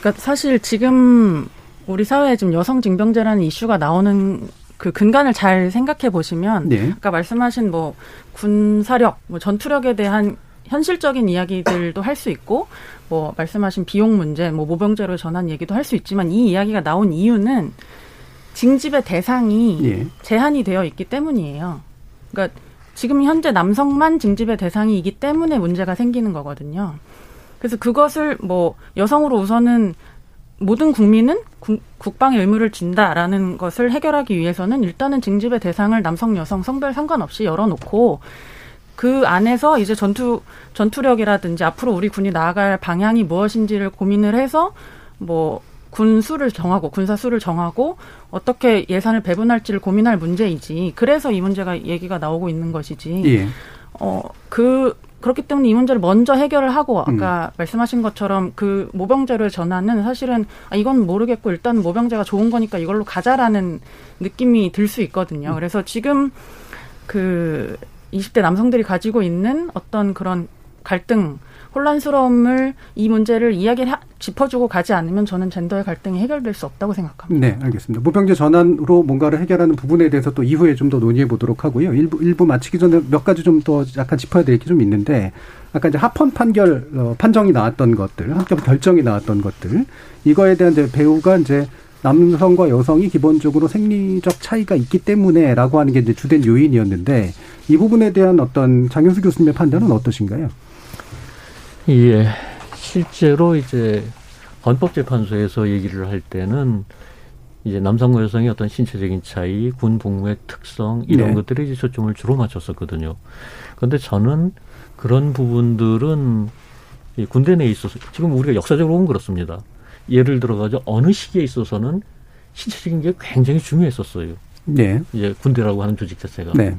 그러니까 사실 지금 우리 사회에 지금 여성 징병제라는 이슈가 나오는 그 근간을 잘 생각해 보시면 네. 아까 말씀하신 뭐 군사력, 뭐 전투력에 대한 현실적인 이야기들도 할 수 있고 뭐 말씀하신 비용 문제, 뭐 모병제로 전환 얘기도 할 수 있지만 이 이야기가 나온 이유는 징집의 대상이 예. 제한이 되어 있기 때문이에요. 그러니까 지금 현재 남성만 징집의 대상이기 때문에 문제가 생기는 거거든요. 그래서 그것을 뭐 여성으로 우선은 모든 국민은 국방의 의무를 진다라는 것을 해결하기 위해서는 일단은 징집의 대상을 남성, 여성, 성별 상관없이 열어놓고 그 안에서 이제 전투 전투력이라든지 앞으로 우리 군이 나아갈 방향이 무엇인지를 고민을 해서 뭐 군수를 정하고 군사 수를 정하고 어떻게 예산을 배분할지를 고민할 문제이지. 그래서 이 문제가 얘기가 나오고 있는 것이지. 예. 어 그 그렇기 때문에 이 문제를 먼저 해결을 하고 아까 음. 말씀하신 것처럼 그 모병제를 전하는 사실은 아 이건 모르겠고 일단 모병제가 좋은 거니까 이걸로 가자라는 느낌이 들 수 있거든요. 음. 그래서 지금 그 20대 남성들이 가지고 있는 어떤 그런 갈등 혼란스러움을 이 문제를 이야기 를 짚어주고 가지 않으면 저는 젠더의 갈등이 해결될 수 없다고 생각합니다. 네, 알겠습니다. 모병제 전환으로 뭔가를 해결하는 부분에 대해서 또 이후에 좀 더 논의해 보도록 하고요. 일부 일부 마치기 전에 몇 가지 좀 더 약간 짚어야 될 게 좀 있는데 아까 이제 합헌 판결 어, 판정이 나왔던 것들, 합격 결정이 나왔던 것들 이거에 대한 이제 배우가 이제 남성과 여성이 기본적으로 생리적 차이가 있기 때문에라고 하는 게 이제 주된 요인이었는데 이 부분에 대한 어떤 장현수 교수님의 판단은 어떠신가요? 예. 실제로 이제 헌법재판소에서 얘기를 할 때는 이제 남성과 여성의 어떤 신체적인 차이, 군 복무의 특성 이런 네. 것들에 이제 초점을 주로 맞췄었거든요. 그런데 저는 그런 부분들은 이 군대 내에 있어서 지금 우리가 역사적으로 보면 그렇습니다. 예를 들어가지고 어느 시기에 있어서는 신체적인 게 굉장히 중요했었어요. 네. 이제 군대라고 하는 조직 자체가. 네.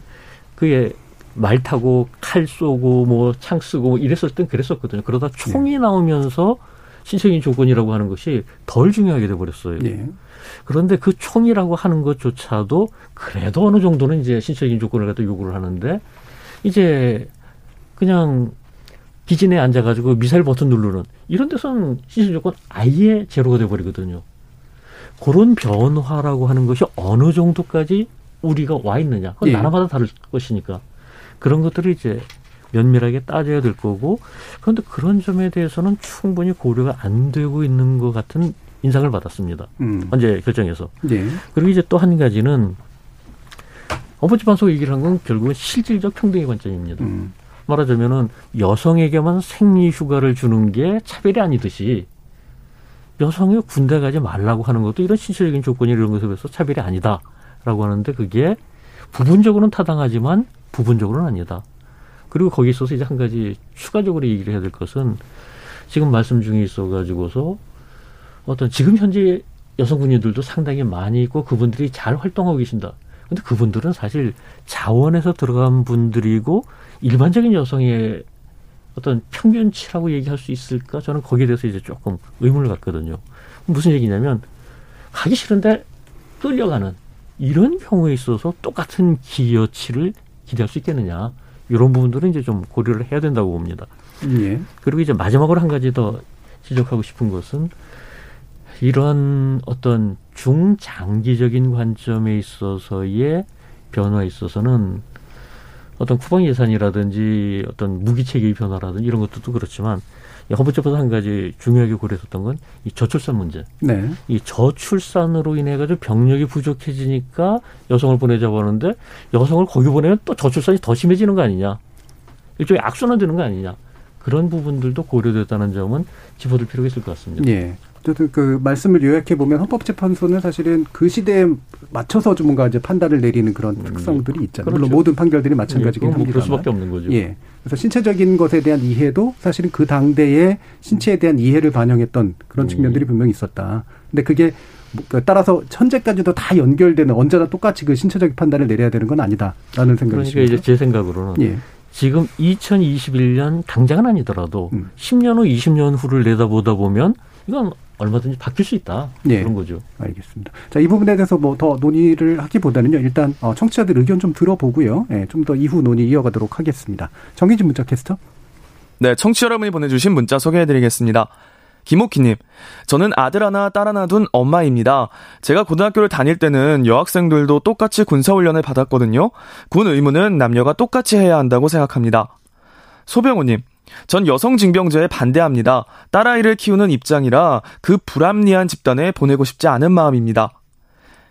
그게 말 타고 칼 쏘고 뭐 창 쓰고 뭐 이랬을 땐 그랬었거든요. 그러다 총이 네. 나오면서 신체적인 조건이라고 하는 것이 덜 중요하게 돼 버렸어요. 네. 그런데 그 총이라고 하는 것조차도 그래도 어느 정도는 이제 신체적인 조건을 갖다 요구를 하는데 이제 그냥 기진에 앉아가지고 미사일 버튼 누르는 이런 데서는 신체 조건 아예 제로가 돼 버리거든요. 그런 변화라고 하는 것이 어느 정도까지 우리가 와 있느냐. 그건 예. 나라마다 다를 것이니까. 그런 것들을 이제 면밀하게 따져야 될 거고 그런데 그런 점에 대해서는 충분히 고려가 안 되고 있는 것 같은 인상을 받았습니다. 음. 언제 결정해서. 네. 그리고 이제 또 한 가지는 헌법재판소가 얘기를 한 건 결국은 실질적 평등의 관점입니다. 음. 말하자면은 여성에게만 생리 휴가를 주는 게 차별이 아니듯이 여성이 군대 가지 말라고 하는 것도 이런 신체적인 조건이 이런 것에 비해서 차별이 아니다라고 하는데 그게 부분적으로는 타당하지만 부분적으로는 아니다. 그리고 거기에 있어서 이제 한 가지 추가적으로 얘기를 해야 될 것은 지금 말씀 중에 있어 가지고서 어떤 지금 현재 여성 군인들도 상당히 많이 있고 그분들이 잘 활동하고 계신다. 근데 그분들은 사실 자원에서 들어간 분들이고 일반적인 여성의 어떤 평균치라고 얘기할 수 있을까? 저는 거기에 대해서 이제 조금 의문을 갖거든요. 무슨 얘기냐면 가기 싫은데 끌려가는 이런 경우에 있어서 똑같은 기여치를 기대할 수 있겠느냐. 이런 부분들은 이제 좀 고려를 해야 된다고 봅니다. 예. 그리고 이제 마지막으로 한 가지 더 지적하고 싶은 것은 이런 어떤 중장기적인 관점에 있어서의 변화에 있어서는 어떤 국방 예산이라든지 어떤 무기 체계의 변화라든지 이런 것들도 그렇지만 헌법재판소 한 가지 중요하게 고려했었던 건 이 저출산 문제. 네. 이 저출산으로 인해 가지고 병력이 부족해지니까 여성을 보내자고 하는데 여성을 거기 보내면 또 저출산이 더 심해지는 거 아니냐. 일종의 악순환 되는 거 아니냐. 그런 부분들도 고려됐다는 점은 짚어둘 필요가 있을 것 같습니다. 예. 어쨌든 그 말씀을 요약해 보면 헌법재판소는 사실은 그 시대에 맞춰서 좀 뭔가 이제 판단을 내리는 그런 음. 특성들이 있잖아요. 그렇죠. 물론 모든 판결들이 마찬가지긴 예, 합니다. 그럴 수밖에 없는 거죠. 예. 그래서 신체적인 것에 대한 이해도 사실은 그 당대의 신체에 대한 이해를 반영했던 그런 음. 측면들이 분명히 있었다. 근데 그게 뭐그 따라서 현재까지도 다 연결되는 언제나 똑같이 그 신체적 판단을 내려야 되는 건 아니다라는 생각이 그러니까 이제 제 생각으로는 예. 지금 2021년 당장은 아니더라도 음. 10년 후, 20년 후를 내다보다 보면 이건 얼마든지 바뀔 수 있다. 네. 그런 거죠. 알겠습니다. 자, 이 부분에 대해서 뭐 더 논의를 하기보다는요. 일단 어, 청취자들 의견 좀 들어보고요. 네, 좀더 이후 논의 이어가도록 하겠습니다. 정희진 문자 캐스터. 네, 청취자 여러분이 보내주신 문자 소개해드리겠습니다. 김옥희님, 저는 아들 하나, 딸 하나 둔 엄마입니다. 제가 고등학교를 다닐 때는 여학생들도 똑같이 군사훈련을 받았거든요. 군 의무는 남녀가 똑같이 해야 한다고 생각합니다. 소병호님, 전 여성 징병제에 반대합니다. 딸아이를 키우는 입장이라 그 불합리한 집단에 보내고 싶지 않은 마음입니다.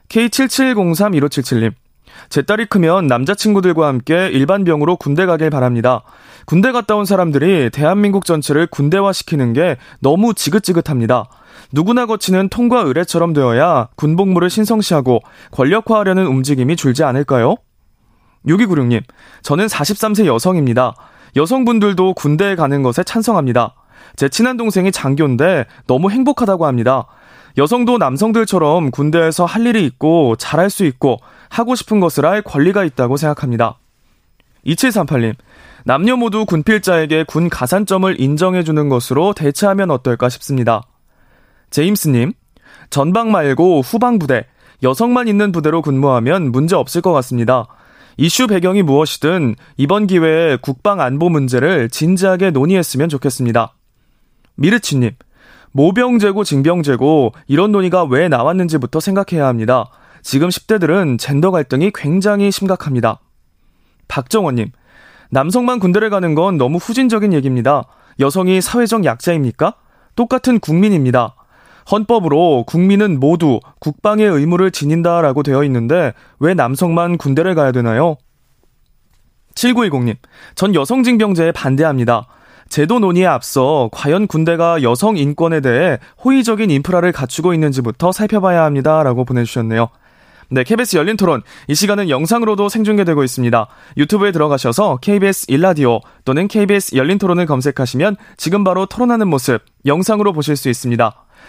K77031577님. 제 딸이 크면 남자친구들과 함께 일반병으로 군대 가길 바랍니다. 군대 갔다 온 사람들이 대한민국 전체를 군대화시키는 게 너무 지긋지긋합니다. 누구나 거치는 통과 의례처럼 되어야 군복무를 신성시하고 권력화하려는 움직임이 줄지 않을까요? 6296님, 저는 43세 여성입니다. 여성분들도 군대에 가는 것에 찬성합니다. 제 친한 동생이 장교인데 너무 행복하다고 합니다. 여성도 남성들처럼 군대에서 할 일이 있고 잘할 수 있고 하고 싶은 것을 할 권리가 있다고 생각합니다. 2738님, 남녀 모두 군필자에게 군 가산점을 인정해주는 것으로 대체하면 어떨까 싶습니다. 제임스님, 전방 말고 후방 부대, 여성만 있는 부대로 근무하면 문제 없을 것 같습니다. 이슈 배경이 무엇이든 이번 기회에 국방 안보 문제를 진지하게 논의했으면 좋겠습니다. 미르치님, 모병제고 징병제고 이런 논의가 왜 나왔는지부터 생각해야 합니다. 지금 10대들은 젠더 갈등이 굉장히 심각합니다. 박정원님, 남성만 군대를 가는 건 너무 후진적인 얘기입니다. 여성이 사회적 약자입니까? 똑같은 국민입니다. 헌법으로 국민은 모두 국방의 의무를 지닌다라고 되어 있는데 왜 남성만 군대를 가야 되나요? 7910님, 전 여성징병제에 반대합니다. 제도 논의에 앞서 과연 군대가 여성 인권에 대해 호의적인 인프라를 갖추고 있는지부터 살펴봐야 합니다. 라고 보내주셨네요. 네, KBS 열린 토론. 이 시간은 영상으로도 생중계되고 있습니다. 유튜브에 들어가셔서 KBS 일라디오 또는 KBS 열린 토론을 검색하시면 지금 바로 토론하는 모습 영상으로 보실 수 있습니다.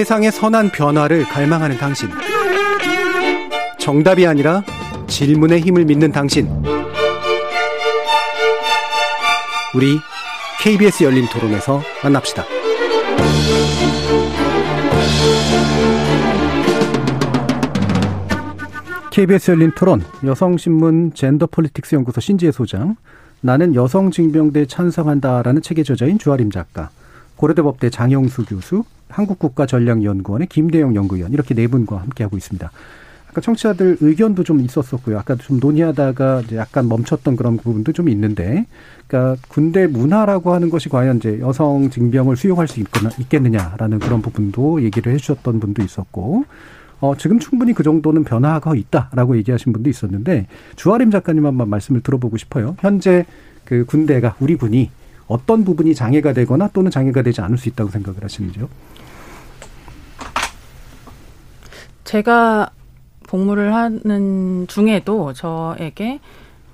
세상의 선한 변화를 갈망하는 당신. 정답이 아니라 질문의 힘을 믿는 당신. 우리 KBS 열린 토론에서 만납시다. KBS 열린 토론 여성신문 젠더 폴리틱스 연구소 신지혜 소장 나는 여성 징병대 찬성한다라는 책의 저자인 주아림 작가 고려대 법대 장영수 교수 한국국가전략연구원의 김대영 연구위원 이렇게 네 분과 함께하고 있습니다. 아까 청취자들 의견도 좀 있었었고요. 아까 좀 논의하다가 이제 약간 멈췄던 그런 부분도 좀 있는데, 그러니까 군대 문화라고 하는 것이 과연 이제 여성 징병을 수용할 수 있겠느냐라는 그런 부분도 얘기를 해주셨던 분도 있었고, 어, 지금 충분히 그 정도는 변화가 있다라고 얘기하신 분도 있었는데, 주아림 작가님 한번 말씀을 들어보고 싶어요. 현재 그 군대가, 우리 군이 어떤 부분이 장애가 되거나 또는 장애가 되지 않을 수 있다고 생각을 하시는지요? 제가 복무를 하는 중에도 저에게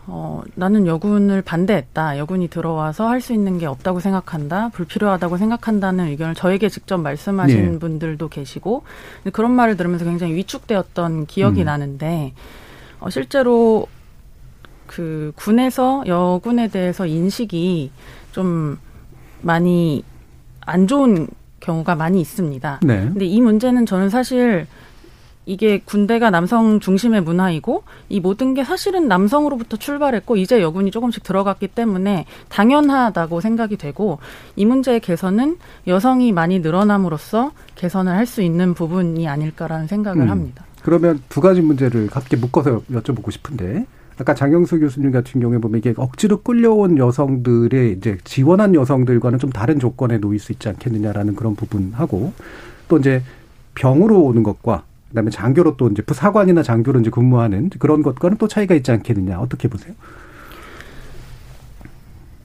어, 나는 여군을 반대했다. 여군이 들어와서 할 수 있는 게 없다고 생각한다. 불필요하다고 생각한다는 의견을 저에게 직접 말씀하신 네. 분들도 계시고 그런 말을 들으면서 굉장히 위축되었던 기억이 음. 나는데 어, 실제로 그 군에서 여군에 대해서 인식이 좀 많이 안 좋은 경우가 많이 있습니다. 네. 근데 이 문제는 저는 사실 이게 군대가 남성 중심의 문화이고 이 모든 게 사실은 남성으로부터 출발했고 이제 여군이 조금씩 들어갔기 때문에 당연하다고 생각이 되고 이 문제의 개선은 여성이 많이 늘어남으로써 개선을 할 수 있는 부분이 아닐까라는 생각을 음. 합니다. 그러면 두 가지 문제를 함께 묶어서 여쭤보고 싶은데 아까 장영수 교수님 같은 경우에 보면 이게 억지로 끌려온 여성들의 이제 지원한 여성들과는 좀 다른 조건에 놓일 수 있지 않겠느냐라는 그런 부분하고 또 이제 병으로 오는 것과 그다음에 장교로 또 이제 부사관이나 장교로 이제 근무하는 그런 것과는 또 차이가 있지 않겠느냐 어떻게 보세요?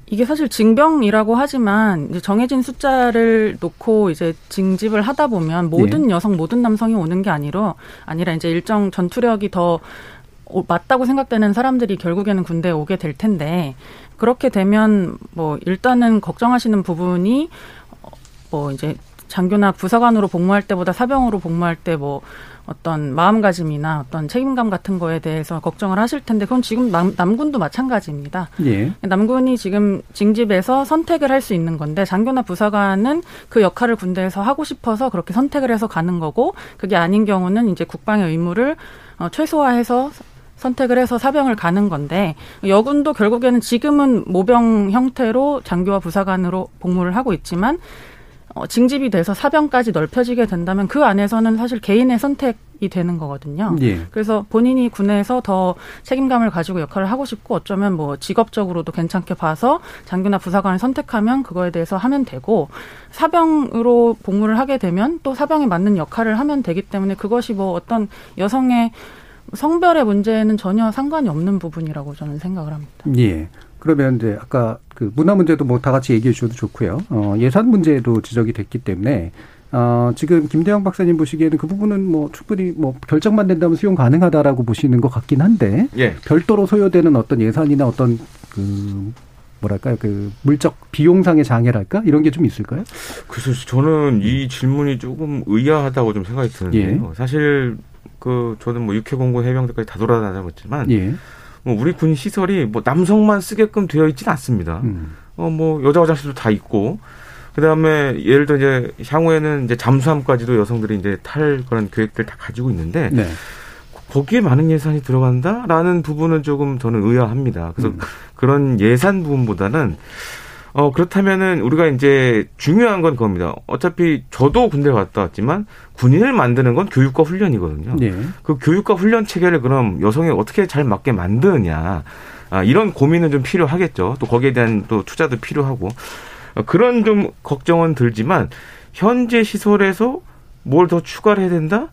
이게 사실 징병이라고 하지만 이제 정해진 숫자를 놓고 이제 징집을 하다 보면 모든 네. 여성 모든 남성이 오는 게 아니라 아니라 이제 일정 전투력이 더 맞다고 생각되는 사람들이 결국에는 군대에 오게 될 텐데 그렇게 되면 뭐 일단은 걱정하시는 부분이 뭐 이제 장교나 부사관으로 복무할 때보다 사병으로 복무할 때 뭐 어떤 마음가짐이나 어떤 책임감 같은 거에 대해서 걱정을 하실 텐데 그건 지금 남, 남군도 마찬가지입니다. 예. 남군이 지금 징집에서 선택을 할 수 있는 건데 장교나 부사관은 그 역할을 군대에서 하고 싶어서 그렇게 선택을 해서 가는 거고 그게 아닌 경우는 이제 국방의 의무를 어, 최소화해서 선택을 해서 사병을 가는 건데 여군도 결국에는 지금은 모병 형태로 장교와 부사관으로 복무를 하고 있지만 어, 징집이 돼서 사병까지 넓혀지게 된다면 그 안에서는 사실 개인의 선택이 되는 거거든요. 예. 그래서 본인이 군에서 더 책임감을 가지고 역할을 하고 싶고 어쩌면 뭐 직업적으로도 괜찮게 봐서 장교나 부사관을 선택하면 그거에 대해서 하면 되고 사병으로 복무를 하게 되면 또 사병에 맞는 역할을 하면 되기 때문에 그것이 뭐 어떤 여성의 성별의 문제는 전혀 상관이 없는 부분이라고 저는 생각을 합니다. 예. 그러면 이제 아까 그 문화 문제도 뭐 다 같이 얘기해 주셔도 좋고요. 어, 예산 문제도 지적이 됐기 때문에 어, 지금 김대영 박사님 보시기에는 그 부분은 뭐 충분히 뭐 결정만 된다면 수용 가능하다라고 보시는 것 같긴 한데 예. 별도로 소요되는 어떤 예산이나 어떤 그 뭐랄까요 그 물적 비용상의 장애랄까 이런 게 좀 있을까요? 그래서 저는 이 질문이 조금 의아하다고 좀 생각이 드는데요. 예. 사실 그 저는 뭐 육해 공군 해병대까지 다 돌아다녀봤지만 예. 뭐 우리 군 시설이 뭐 남성만 쓰게끔 되어 있지는 않습니다. 음. 어뭐 여자 화장실도 다 있고 그다음에 예를 들어 이제 향후에는 이제 잠수함까지도 여성들이 이제 탈 그런 계획들 다 가지고 있는데 네. 거기에 많은 예산이 들어간다라는 부분은 조금 저는 의아합니다. 그래서 음. 그런 예산 부분보다는 어, 그렇다면은 우리가 이제 중요한 건 그겁니다. 어차피 저도 군대 갔다 왔지만 군인을 만드는 건 교육과 훈련이거든요. 네. 그 교육과 훈련 체계를 그럼 여성에 어떻게 잘 맞게 만드느냐. 아, 이런 고민은 좀 필요하겠죠. 또 거기에 대한 또 투자도 필요하고. 어, 그런 좀 걱정은 들지만 현재 시설에서 뭘 더 추가를 해야 된다?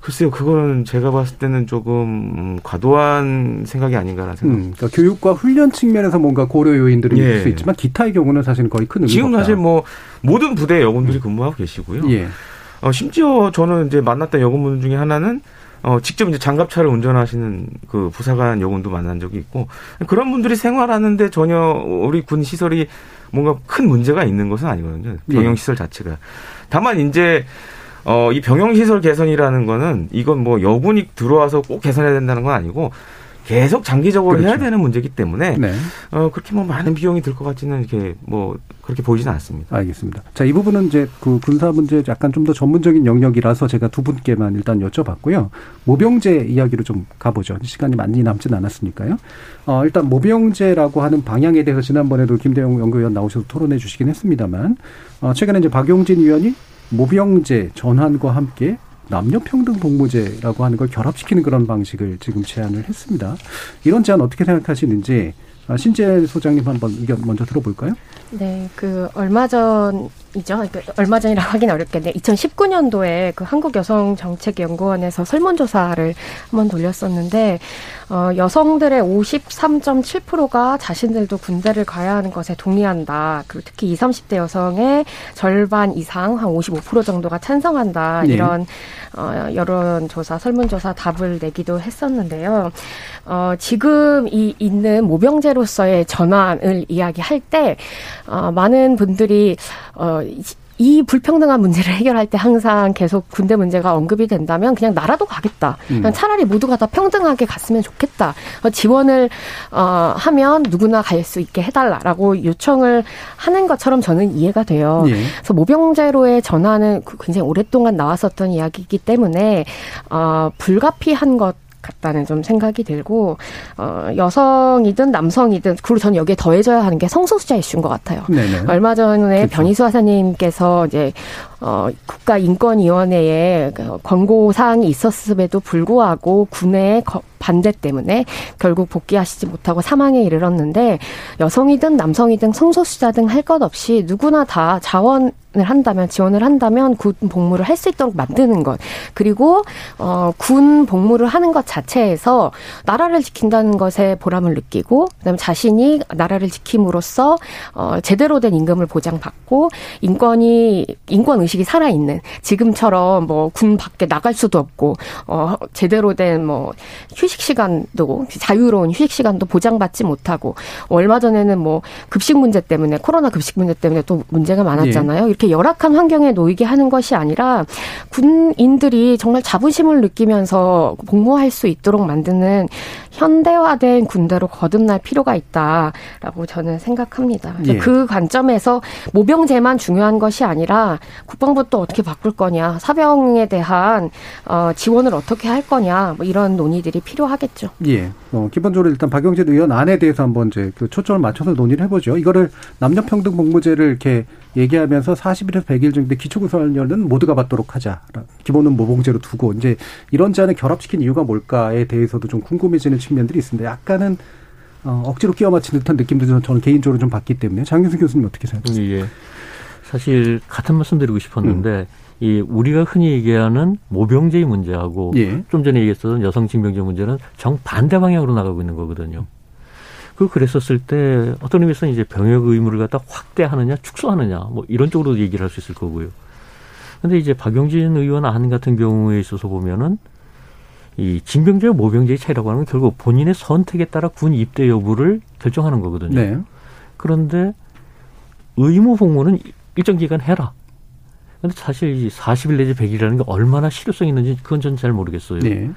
글쎄요, 그거는 제가 봤을 때는 조금 음, 과도한 생각이 아닌가라는 생각. 음, 그러니까 교육과 훈련 측면에서 뭔가 고려 요인들이 예. 있을 수 있지만 기타의 경우는 사실 거의 큰 의미가 지금 사실 뭐 모든 부대 여군들이 근무하고 계시고요. 예. 어, 심지어 저는 이제 만났던 여군분 중에 하나는 어, 직접 이제 장갑차를 운전하시는 그 부사관 여군도 만난 적이 있고 그런 분들이 생활하는데 전혀 우리 군 시설이 뭔가 큰 문제가 있는 것은 아니거든요. 병영 예. 시설 자체가. 다만 이제 어, 이 병영시설 개선이라는 거는 이건 뭐 여군이 들어와서 꼭 개선해야 된다는 건 아니고 계속 장기적으로 그렇죠. 해야 되는 문제이기 때문에 네. 어, 그렇게 뭐 많은 비용이 들 것 같지는 이렇게 뭐 그렇게 보이지는 않습니다. 알겠습니다. 자, 이 부분은 이제 그 군사 문제 약간 좀 더 전문적인 영역이라서 제가 두 분께만 일단 여쭤봤고요. 모병제 이야기로 좀 가보죠. 시간이 많이 남진 않았으니까요. 어, 일단 모병제라고 하는 방향에 대해서 지난번에도 김대영 연구위원 나오셔서 토론해 주시긴 했습니다만, 어, 최근에 이제 박용진 위원이 모병제 전환과 함께 남녀평등 복무제라고 하는 걸 결합시키는 그런 방식을 지금 제안을 했습니다. 이런 제안 어떻게 생각하시는지 아, 신재 소장님 한번 의견 먼저 들어볼까요? 네, 그 얼마 전이죠. 그 얼마 전이라 하긴 어렵겠네. 2019년도에 그 한국 여성 정책 연구원에서 설문조사를 한번 돌렸었는데 어, 여성들의 53.7%가 자신들도 군대를 가야 하는 것에 동의한다. 그리고 특히 20, 30대 여성의 절반 이상 한 55% 정도가 찬성한다. 네. 이런 어, 여론조사, 설문조사 답을 내기도 했었는데요. 어, 지금 이 있는 모병제 로서의 전환을 이야기할 때 어, 많은 분들이 어, 이- 이 불평등한 문제를 해결할 때 항상 계속 군대 문제가 언급이 된다면 그냥 나라도 가겠다. 음. 그냥 차라리 모두가 다 평등하게 갔으면 좋겠다. 어, 지원을 어, 하면 누구나 갈 수 있게 해달라라고 요청을 하는 것처럼 저는 이해가 돼요. 예. 그래서 모병제로의 전환은 그 굉장히 오랫동안 나왔었던 이야기이기 때문에 어, 불가피한 것 같다는 좀 생각이 들고 어, 여성이든 남성이든 그리고 저는 여기에 더해져야 하는 게 성소수자 이슈인 것 같아요. 네네. 얼마 전에 그렇죠. 변희수 하사님께서 이제 어, 국가인권위원회에 그 권고 사항이 있었음에도 불구하고 군의 거- 반대 때문에 결국 복귀하시지 못하고 사망에 이르렀는데 여성이든 남성이든 성소수자 등 할 것 없이 누구나 다 자원을 한다면 지원을 한다면 군 복무를 할 수 있도록 만드는 것. 그리고 어, 군 복무를 하는 것 자체에서 나라를 지킨다는 것에 보람을 느끼고 그다음에 자신이 나라를 지킴으로써 어, 제대로 된 임금을 보장받고 인권이 인권 의식 이 살아 있는 지금처럼 뭐 군 밖에 나갈 수도 없고 어, 제대로 된 뭐 휴식 시간도 자유로운 휴식 시간도 보장받지 못하고 얼마 전에는 뭐 급식 문제 때문에 코로나 급식 문제 때문에 또 문제가 많았잖아요. 이렇게 열악한 환경에 놓이게 하는 것이 아니라 군인들이 정말 자부심을 느끼면서 복무할 수 있도록 만드는 현대화된 군대로 거듭날 필요가 있다라고 저는 생각합니다. 예. 그 관점에서 모병제만 중요한 것이 아니라 국방부 또 어떻게 바꿀 거냐, 사병에 대한 어, 지원을 어떻게 할 거냐, 뭐 이런 논의들이 필요하겠죠. 예. 어, 기본적으로 일단 박영진 의원 안에 대해서 한번 이제 그 초점을 맞춰서 논의를 해보죠. 이거를 남녀평등 복무제를 이렇게 얘기하면서 40일에서 100일 정도 기초구설련은 모두가 받도록 하자. 기본은 모봉제로 두고 이제 이런 제안을 결합시킨 이유가 뭘까에 대해서도 좀 궁금해지는 측면들이 있습니다. 약간은 어, 억지로 끼워 맞힌 듯한 느낌도 좀 저는 개인적으로 좀 받기 때문에 장윤수 교수님 어떻게 생각하세요? 예. 사실 같은 말씀 드리고 싶었는데 이 우리가 흔히 얘기하는 모병제의 문제하고 예. 좀 전에 얘기했던 여성 징병제 문제는 정 반대 방향으로 나가고 있는 거거든요. 그 그랬었을 때 어떤 의미에서 이제 병역 의무를 갖다 확대하느냐 축소하느냐 뭐 이런 쪽으로 얘기를 할 수 있을 거고요. 근데 이제 박용진 의원 안 같은 경우에 있어서 보면은 이 징병제와 모병제의 차이라고 하는 건 결국 본인의 선택에 따라 군 입대 여부를 결정하는 거거든요. 네. 그런데 의무 복무는 일정 기간 해라. 근데 사실 이 40일 내지 100일이라는 게 얼마나 실효성 있는지 그건 전 잘 모르겠어요. 네.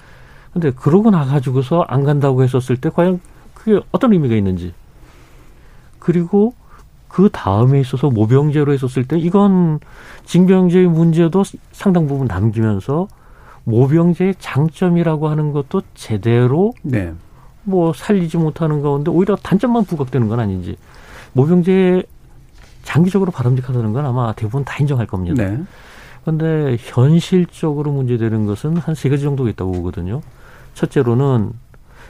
근데 그러고 나가지고서 안 간다고 했었을 때 과연 그게 어떤 의미가 있는지. 그리고 그 다음에 있어서 모병제로 했었을 때 이건 징병제의 문제도 상당 부분 남기면서 모병제의 장점이라고 하는 것도 제대로 네. 뭐 살리지 못하는 가운데 오히려 단점만 부각되는 건 아닌지 모병제 장기적으로 바람직하다는 건 아마 대부분 다 인정할 겁니다. 네. 그런데 현실적으로 문제되는 것은 한 세 가지 정도가 있다고 보거든요. 첫째로는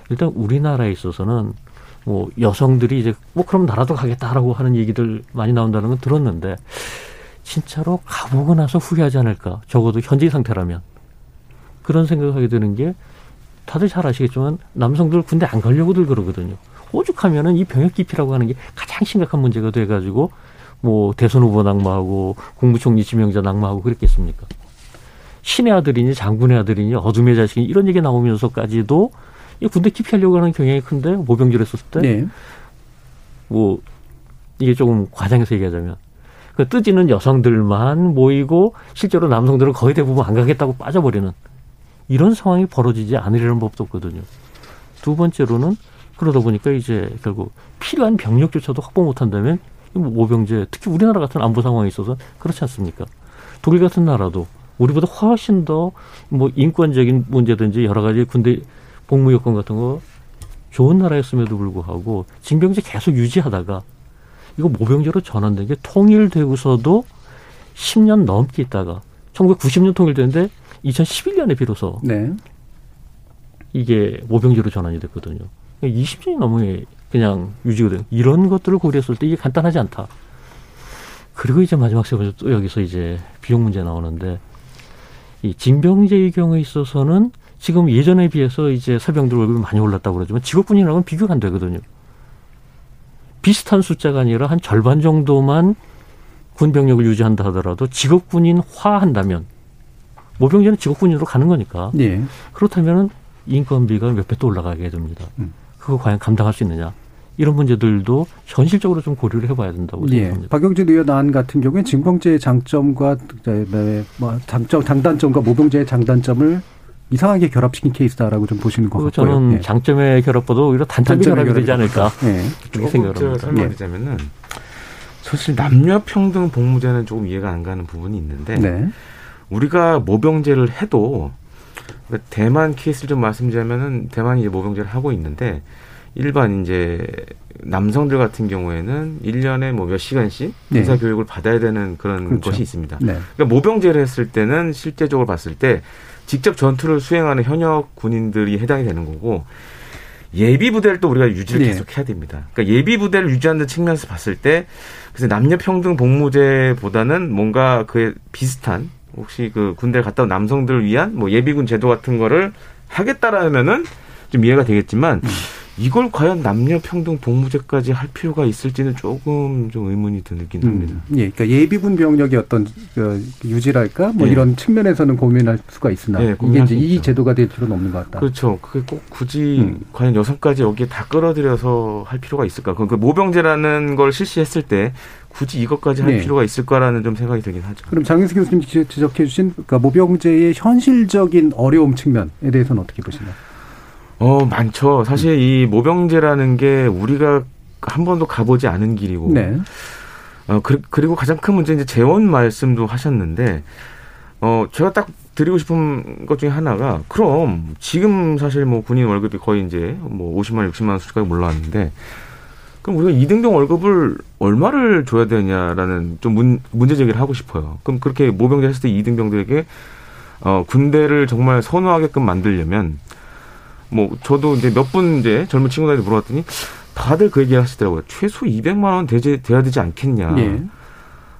일단 우리나라에 있어서는 뭐 여성들이 이제 뭐 그럼 나라도 가겠다라고 하는 얘기들 많이 나온다는 건 들었는데 진짜로 가보고 나서 후회하지 않을까? 적어도 현재 상태라면 그런 생각하게 되는 게 다들 잘 아시겠지만 남성들 군대 안 가려고들 그러거든요. 오죽하면은 이 병역 기피라고 하는 게 가장 심각한 문제가 돼가지고 뭐 대선 후보 낙마하고 국무총리 지명자 낙마하고 그랬겠습니까? 신의 아들이니 장군의 아들이니 어둠의 자식이니 이런 얘기 나오면서까지도 이 군대 기피하려고 하는 경향이 큰데 모병제를 했었을 때 네. 뭐 이게 조금 과장해서 얘기하자면 그 뜨지는 여성들만 모이고 실제로 남성들은 거의 대부분 안 가겠다고 빠져버리는 이런 상황이 벌어지지 않으려는 법도 없거든요. 두 번째로는 그러다 보니까 이제 결국 필요한 병력조차도 확보 못한다면 뭐 모병제 특히 우리나라 같은 안보 상황에 있어서 그렇지 않습니까? 독일 같은 나라도 우리보다 훨씬 더 뭐 인권적인 문제든지 여러 가지 군대 복무 여건 같은 거 좋은 나라였음에도 불구하고 징병제 계속 유지하다가 이거 모병제로 전환된 게 통일되고서도 10년 넘게 있다가 1990년 통일됐는데 2011년에 비로소 네. 이게 모병제로 전환이 됐거든요. 20년이 넘게 그냥 유지거든. 이런 것들을 고려했을 때 이게 간단하지 않다. 그리고 이제 마지막 세 번째 또 여기서 이제 비용 문제 나오는데 이 징병제의 경우에 있어서는 지금 예전에 비해서 이제 사병들 월급이 많이 올랐다고 그러지만 직업군인하고는 비교가 안 되거든요. 비슷한 숫자가 아니라 한 절반 정도만 군 병력을 유지한다 하더라도 직업군인화한다면 모병제는 직업군인으로 가는 거니까. 예. 그렇다면은 인건비가 몇 배 또 올라가게 됩니다. 음. 그거 과연 감당할 수 있느냐? 이런 문제들도 현실적으로 좀 고려를 해봐야 된다고 예. 생각합니다. 박영진 의원 안 같은 경우에 징병제의 장점과 뭐 장점, 장단점과 모병제의 장단점을 이상하게 결합시킨 케이스다라고 좀 보시는 것 같고요. 저는 예. 장점의 결합보다 오히려 단점의 결합이 되지 않을까 예. 그렇게 생각합니다. 설명드리자면은 사실 남녀 평등 복무제는 조금 이해가 안 가는 부분이 있는데 네. 우리가 모병제를 해도 그러니까 대만 케이스를 좀 말씀드리자면은 대만이 이제 모병제를 하고 있는데 일반 이제 남성들 같은 경우에는 일년에 뭐 몇 시간씩 네. 의사 교육을 받아야 되는 그런 그렇죠. 것이 있습니다. 네. 그러니까 모병제를 했을 때는 실제적으로 봤을 때 직접 전투를 수행하는 현역 군인들이 해당이 되는 거고 예비 부대를 또 우리가 유지를 네. 계속 해야 됩니다. 그러니까 예비 부대를 유지하는 측면에서 봤을 때 그래서 남녀 평등 복무제보다는 뭔가 그에 비슷한 혹시 그 군대 갔다 온 남성들을 위한 뭐 예비군 제도 같은 거를 하겠다라면은 좀 이해가 되겠지만 음. 이걸 과연 남녀 평등 복무제까지 할 필요가 있을지는 조금 좀 의문이 드긴 합니다. 음, 예, 그러니까 예비군 병력의 어떤 그 유지랄까 뭐 예. 이런 측면에서는 고민할 수가 있으나 예, 이게 이제 이 제도가 될 필요는 없는 것 같다. 그렇죠. 그게 꼭 굳이 음. 과연 여성까지 여기에 다 끌어들여서 할 필요가 있을까? 그 모병제라는 걸 실시했을 때 굳이 이것까지 할 네. 필요가 있을까라는 좀 생각이 들긴 하죠. 그럼 장윤수 교수님 지적해 주신 그러니까 모병제의 현실적인 어려움 측면에 대해서는 어떻게 보시나요? 어, 많죠. 사실 음. 이 모병제라는 게 우리가 한 번도 가보지 않은 길이고. 네. 어, 그, 그리고 가장 큰 문제는 이제 재원 말씀도 하셨는데, 어, 제가 딱 드리고 싶은 것 중에 하나가, 그럼 지금 사실 뭐 군인 월급이 거의 이제 뭐 50만, 60만 원 수까지 올라왔는데, 그럼 우리가 이등병 월급을 얼마를 줘야 되냐라는 좀 문, 문제 제기를 하고 싶어요. 그럼 그렇게 모병제 했을 때 이등병들에게 어, 군대를 정말 선호하게끔 만들려면 뭐 저도 이제 몇 분 이제 젊은 친구들한테 물어봤더니 다들 그 얘기를 하시더라고요. 최소 200만 원 되지, 돼야 되지 않겠냐. 예.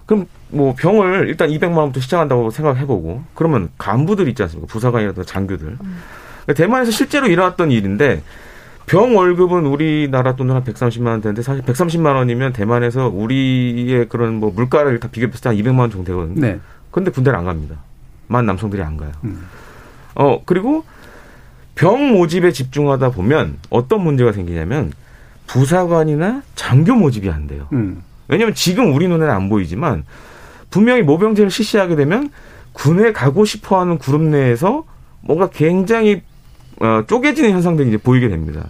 그럼 뭐 병을 일단 200만 원부터 시작한다고 생각해보고 그러면 간부들 있지 않습니까? 부사관이라든가 장교들. 음. 그러니까 대만에서 실제로 일어났던 일인데 병 월급은 우리나라 돈으로 한 130만 원 되는데 사실 130만 원이면 대만에서 우리의 그런 뭐 물가를 다 비교했을 때 한 200만 원 정도 되거든요. 네. 근데 군대를 안 갑니다. 만 남성들이 안 가요. 음. 어, 그리고 병 모집에 집중하다 보면 어떤 문제가 생기냐면 부사관이나 장교 모집이 안 돼요. 음. 왜냐하면 지금 우리 눈에는 안 보이지만 분명히 모병제를 실시하게 되면 군에 가고 싶어하는 그룹 내에서 뭔가 굉장히 어, 쪼개지는 현상들이 이제 보이게 됩니다.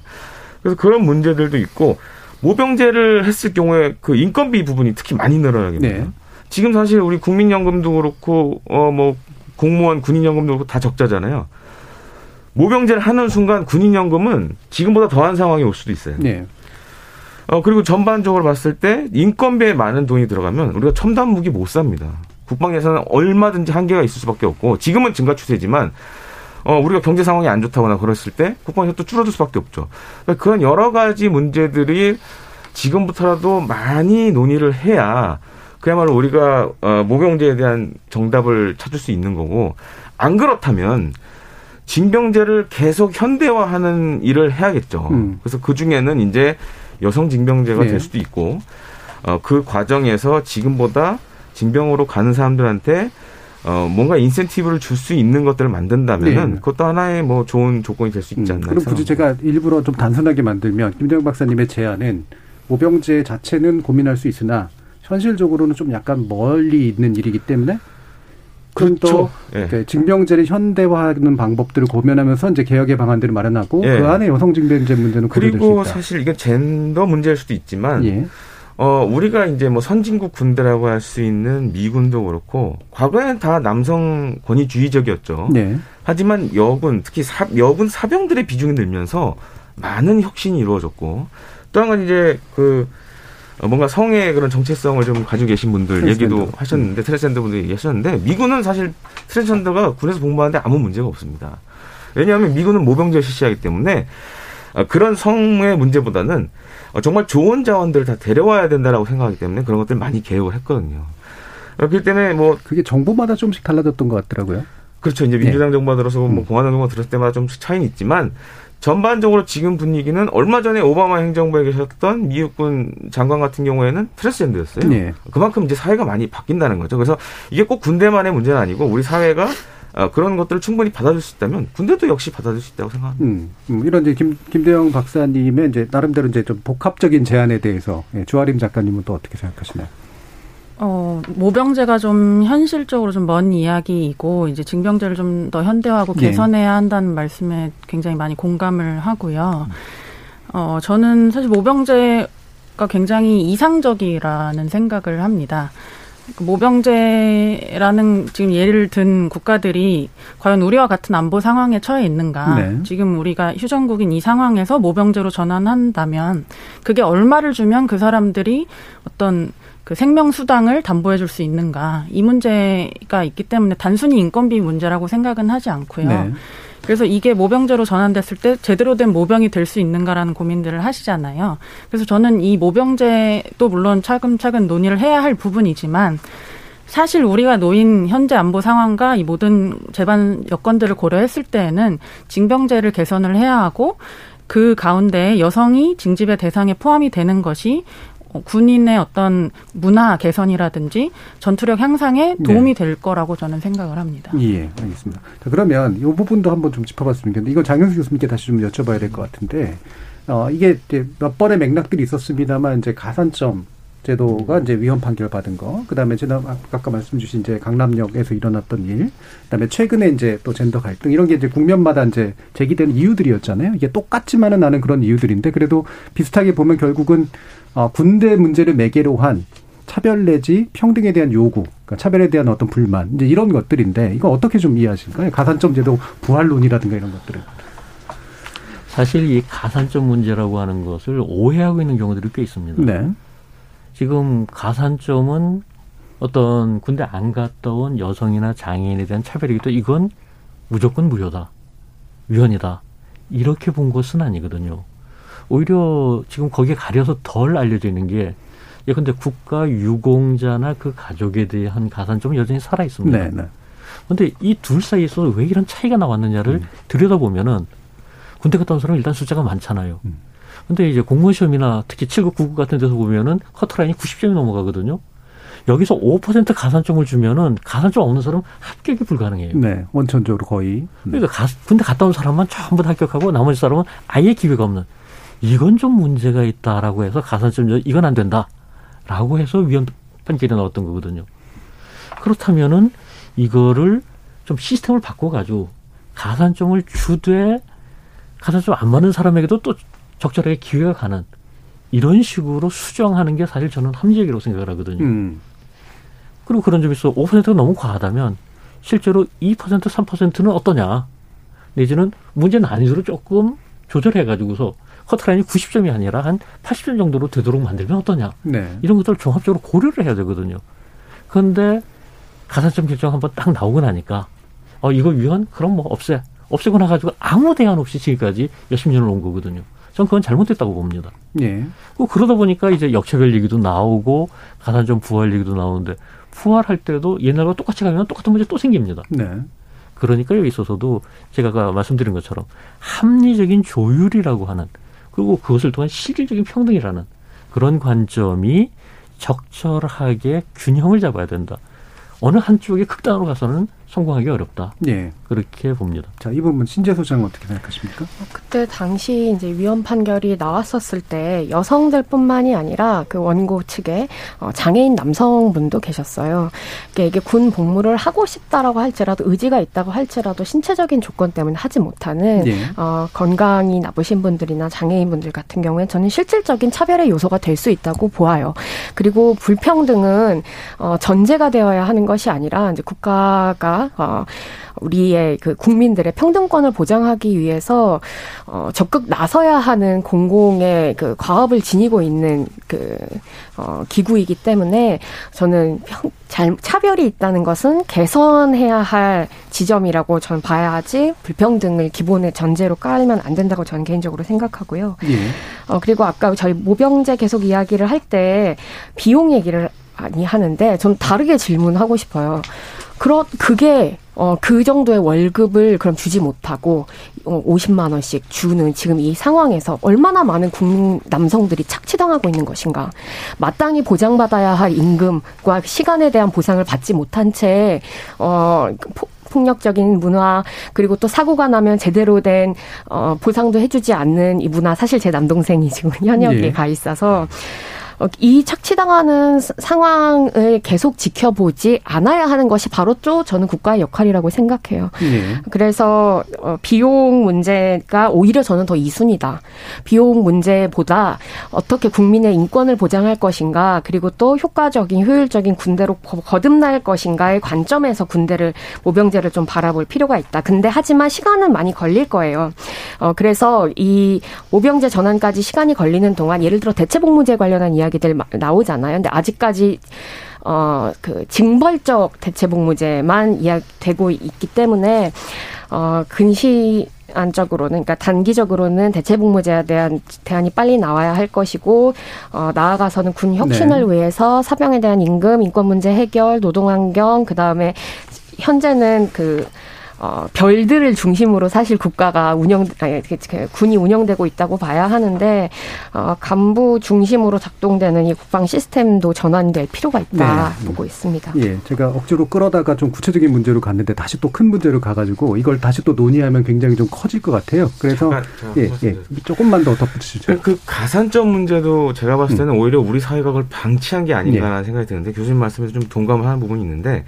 그래서 그런 문제들도 있고 모병제를 했을 경우에 그 인건비 부분이 특히 많이 늘어나게 됩니다. 네. 지금 사실 우리 국민연금도 그렇고 어 뭐 공무원 군인연금도 그렇고 다 적자잖아요. 모병제를 하는 순간 군인연금은 지금보다 더한 상황이 올 수도 있어요. 네. 어, 그리고 전반적으로 봤을 때 인건비에 많은 돈이 들어가면 우리가 첨단 무기 못 삽니다. 국방 예산은 얼마든지 한계가 있을 수밖에 없고 지금은 증가 추세지만 어, 우리가 경제 상황이 안 좋다거나 그랬을 때 국방 예산 또 줄어들 수밖에 없죠. 그러니까 그런 여러 가지 문제들이 지금부터라도 많이 논의를 해야 그야말로 우리가 어, 모병제에 대한 정답을 찾을 수 있는 거고 안 그렇다면 징병제를 계속 현대화하는 일을 해야겠죠. 음. 그래서 그 중에는 이제 여성 징병제가 네. 될 수도 있고 어, 그 과정에서 지금보다 징병으로 가는 사람들한테 어, 뭔가 인센티브를 줄 수 있는 것들을 만든다면은 네. 그것도 하나의 뭐 좋은 조건이 될 수 있지 음, 않나. 음, 그럼 굳이 제가 일부러 좀 단순하게 만들면 김대영 박사님의 제안은 모병제 자체는 고민할 수 있으나 현실적으로는 좀 약간 멀리 있는 일이기 때문에 그렇죠. 또 예. 징병제를 현대화하는 방법들을 고민하면서 이제 개혁의 방안들을 마련하고 예. 그 안에 여성 징병제 문제는 그리고 사실 이게 젠더 문제일 수도 있지만 예. 어 우리가 이제 뭐 선진국 군대라고 할 수 있는 미군도 그렇고 과거에는 다 남성 권위주의적이었죠. 네. 하지만 여군 특히 사, 여군 사병들의 비중이 늘면서 많은 혁신이 이루어졌고 또한 가지 이제 그 어, 뭔가 성의 그런 정체성을 좀 가지고 계신 분들 트랜스젠더. 얘기도 하셨는데 트랜스젠더 분들 얘기하셨는데 미군은 사실 트랜스젠더가 군에서 복무하는데 아무 문제가 없습니다. 왜냐하면 미군은 모병제 실시하기 때문에 어, 그런 성의 문제보다는 어, 정말 좋은 자원들을 다 데려와야 된다라고 생각하기 때문에 그런 것들 많이 개혁을 했거든요. 그렇기 때문에 뭐 그게 정부마다 좀씩 달라졌던 것 같더라고요. 그렇죠. 이제 민주당 네. 정부가 들어서 뭐 음. 공화당 정부가 들었을 때마다 좀 차이는 있지만 전반적으로 지금 분위기는 얼마 전에 오바마 행정부에 계셨던 미국군 장관 같은 경우에는 트랜스젠더였어요. 네. 그만큼 이제 사회가 많이 바뀐다는 거죠. 그래서 이게 꼭 군대만의 문제는 아니고 우리 사회가 어, 그런 것들을 충분히 받아줄 수 있다면 군대도 역시 받아줄 수 있다고 생각합니다. 음, 음, 이런 이제 김 김대영 박사님의 이제 나름대로 이제 좀 복합적인 제안에 대해서 예, 주아림 작가님은 또 어떻게 생각하시나요? 어, 모병제가 좀 현실적으로 좀 먼 이야기이고, 이제 징병제를 좀 더 현대화하고 네. 개선해야 한다는 말씀에 굉장히 많이 공감을 하고요. 어, 저는 사실 모병제가 굉장히 이상적이라는 생각을 합니다. 모병제라는 지금 예를 든 국가들이 과연 우리와 같은 안보 상황에 처해 있는가? 네. 지금 우리가 휴전국인 이 상황에서 모병제로 전환한다면 그게 얼마를 주면 그 사람들이 어떤 그 생명 수당을 담보해 줄 수 있는가 이 문제가 있기 때문에 단순히 인건비 문제라고 생각은 하지 않고요. 네. 그래서 이게 모병제로 전환됐을 때 제대로 된 모병이 될 수 있는가라는 고민들을 하시잖아요. 그래서 저는 이 모병제도 물론 차근차근 논의를 해야 할 부분이지만 사실 우리가 놓인 현재 안보 상황과 이 모든 재반 여건들을 고려했을 때에는 징병제를 개선을 해야 하고 그 가운데 여성이 징집의 대상에 포함이 되는 것이 어, 군인의 어떤 문화 개선이라든지 전투력 향상에 도움이 네. 될 거라고 저는 생각을 합니다. 예, 알겠습니다. 자, 그러면 이 부분도 한번 좀 짚어봤으면 좋겠는데 이거 장영수 교수님께 다시 좀 여쭤봐야 될 것 같은데 어, 이게 몇 번의 맥락들이 있었습니다만 이제 가산점 제도가 이제 위헌 판결 받은 거, 그 다음에 제가 아까 말씀 주신 이제 강남역에서 일어났던 일, 그 다음에 최근에 이제 또 젠더 갈등 이런 게 이제 국면마다 이제 제기되는 이유들이었잖아요. 이게 똑같지만은 않은 그런 이유들인데 그래도 비슷하게 보면 결국은 어, 군대 문제를 매개로 한 차별 내지 평등에 대한 요구, 그러니까 차별에 대한 어떤 불만, 이제 이런 것들인데 이거 어떻게 좀 이해하실까요? 가산점 제도 부활론이라든가 이런 것들은. 사실 이 가산점 문제라고 하는 것을 오해하고 있는 경우들이 꽤 있습니다. 네. 지금 가산점은 어떤 군대 안 갔다 온 여성이나 장애인에 대한 차별이기도 이건 무조건 무효다. 위헌이다. 이렇게 본 것은 아니거든요. 오히려 지금 거기에 가려서 덜 알려져 있는 게 예컨대 국가 유공자나 그 가족에 대한 가산점은 여전히 살아 있습니다. 네, 네. 근데 이 둘 사이에서 왜 이런 차이가 나왔느냐를 음. 들여다보면은 군대 갔다 온 사람은 일단 숫자가 많잖아요. 음. 근데 이제 공무원 시험이나 특히 7급, 9급 같은 데서 보면은 커트라인이 90점이 넘어가거든요. 여기서 5% 가산점을 주면은 가산점 없는 사람은 합격이 불가능해요. 네, 원천적으로 거의. 그러니까 가, 군대 갔다 온 사람만 전부 다 합격하고 나머지 사람은 아예 기회가 없는. 이건 좀 문제가 있다라고 해서 가산점 이건 안 된다라고 해서 위헌 판결이 나왔던 거거든요. 그렇다면은 이거를 좀 시스템을 바꿔가지고 가산점을 주되 가산점 안 맞는 사람에게도 또 적절하게 기회가 가는 이런 식으로 수정하는 게 사실 저는 합리적이라고 생각을 하거든요. 음. 그리고 그런 점이 있어 5%가 너무 과하다면 실제로 2% 3%는 어떠냐 내지는 문제 난이도를 조금 조절해가지고서 커트라인이 90점이 아니라 한 80점 정도로 되도록 만들면 어떠냐. 네. 이런 것들을 종합적으로 고려를 해야 되거든요. 그런데 가산점 결정 한번 딱 나오고 나니까 어 이거 위헌 그럼 뭐 없애 없애고 나가지고 아무 대안 없이 지금까지 몇십 년을 온 거거든요. 전 그건 잘못됐다고 봅니다. 예. 그러다 보니까 이제 역차별 얘기도 나오고 가산점 부활 얘기도 나오는데 부활할 때도 옛날과 똑같이 가면 똑같은 문제 또 생깁니다. 네. 그러니까 여기 있어서도 제가 아까 말씀드린 것처럼 합리적인 조율이라고 하는 그리고 그것을 통한 실질적인 평등이라는 그런 관점이 적절하게 균형을 잡아야 된다. 어느 한쪽에 극단으로 가서는 성공하기 어렵다. 예. 그렇게 봅니다. 자, 이 부분 신재 소 장은 어떻게 생각하십니까? 그때 당시 이제 위헌 판결이 나왔었을 때 여성들뿐만이 아니라 그 원고 측에 어, 장애인 남성분도 계셨어요. 그러니까 이게 군 복무를 하고 싶다라고 할지라도 의지가 있다고 할지라도 신체적인 조건 때문에 하지 못하는 예. 어, 건강이 나쁘신 분들이나 장애인분들 같은 경우에 저는 실질적인 차별의 요소가 될 수 있다고 보아요. 그리고 불평등은 어, 전제가 되어야 하는 것이 아니라 이제 국가가 어, 우리의 그 국민들의 평등권을 보장하기 위해서 어 적극 나서야 하는 공공의 그 과업을 지니고 있는 그 어 기구이기 때문에 저는 평, 잘 차별이 있다는 것은 개선해야 할 지점이라고 저는 봐야지 불평등을 기본의 전제로 깔면 안 된다고 저는 개인적으로 생각하고요. 예. 어 그리고 아까 저희 모병제 계속 이야기를 할 때 비용 얘기를 많이 하는데 전 다르게 질문하고 싶어요. 그렇 그게 어, 그 정도의 월급을 그럼 주지 못하고 어, 50만 원씩 주는 지금 이 상황에서 얼마나 많은 국민 남성들이 착취당하고 있는 것인가. 마땅히 보장받아야 할 임금과 시간에 대한 보상을 받지 못한 채 어, 포, 폭력적인 문화 그리고 또 사고가 나면 제대로 된 어, 보상도 해주지 않는 이 문화 사실 제 남동생이 지금 현역에 예. 가 있어서 어, 이 착취당하는 상황을 계속 지켜보지 않아야 하는 것이 바로 또 저는 국가의 역할이라고 생각해요. 예. 그래서 어, 비용 문제가 오히려 저는 더 이순이다. 비용 문제보다 어떻게 국민의 인권을 보장할 것인가 그리고 또 효과적인 효율적인 군대로 거듭날 것인가의 관점에서 군대를 모병제를 좀 바라볼 필요가 있다. 근데 하지만 시간은 많이 걸릴 거예요. 어 그래서 이 모병제 전환까지 시간이 걸리는 동안 예를 들어 대체복무제 관련한 이야기 들 나오잖아요. 근데 아직까지 어, 그, 징벌적 대체복무제만 이야기되고 있기 때문에, 어, 근시 안적으로는, 그러니까 단기적으로는 대체복무제에 대한 대안이 빨리 나와야 할 것이고, 어, 나아가서는 군 혁신을 네. 위해서 사병에 대한 임금, 인권 문제 해결, 노동 환경, 그 다음에 현재는 그, 어, 별들을 중심으로 사실 국가가 운영, 아니, 군이 운영되고 있다고 봐야 하는데, 어, 간부 중심으로 작동되는 이 국방 시스템도 전환될 필요가 있다 네. 보고 있습니다. 예, 제가 억지로 끌어다가 좀 구체적인 문제로 갔는데 다시 또 큰 문제로 가가지고 이걸 다시 또 논의하면 굉장히 좀 커질 것 같아요. 그래서 잠깐, 잠깐, 예, 예, 조금만 더 덧붙이시죠. 그 가산점 문제도 제가 봤을 때는 음. 오히려 우리 사회가 그걸 방치한 게 예. 아닌가라는 생각이 드는데 교수님 말씀에서 좀 동감을 하는 부분이 있는데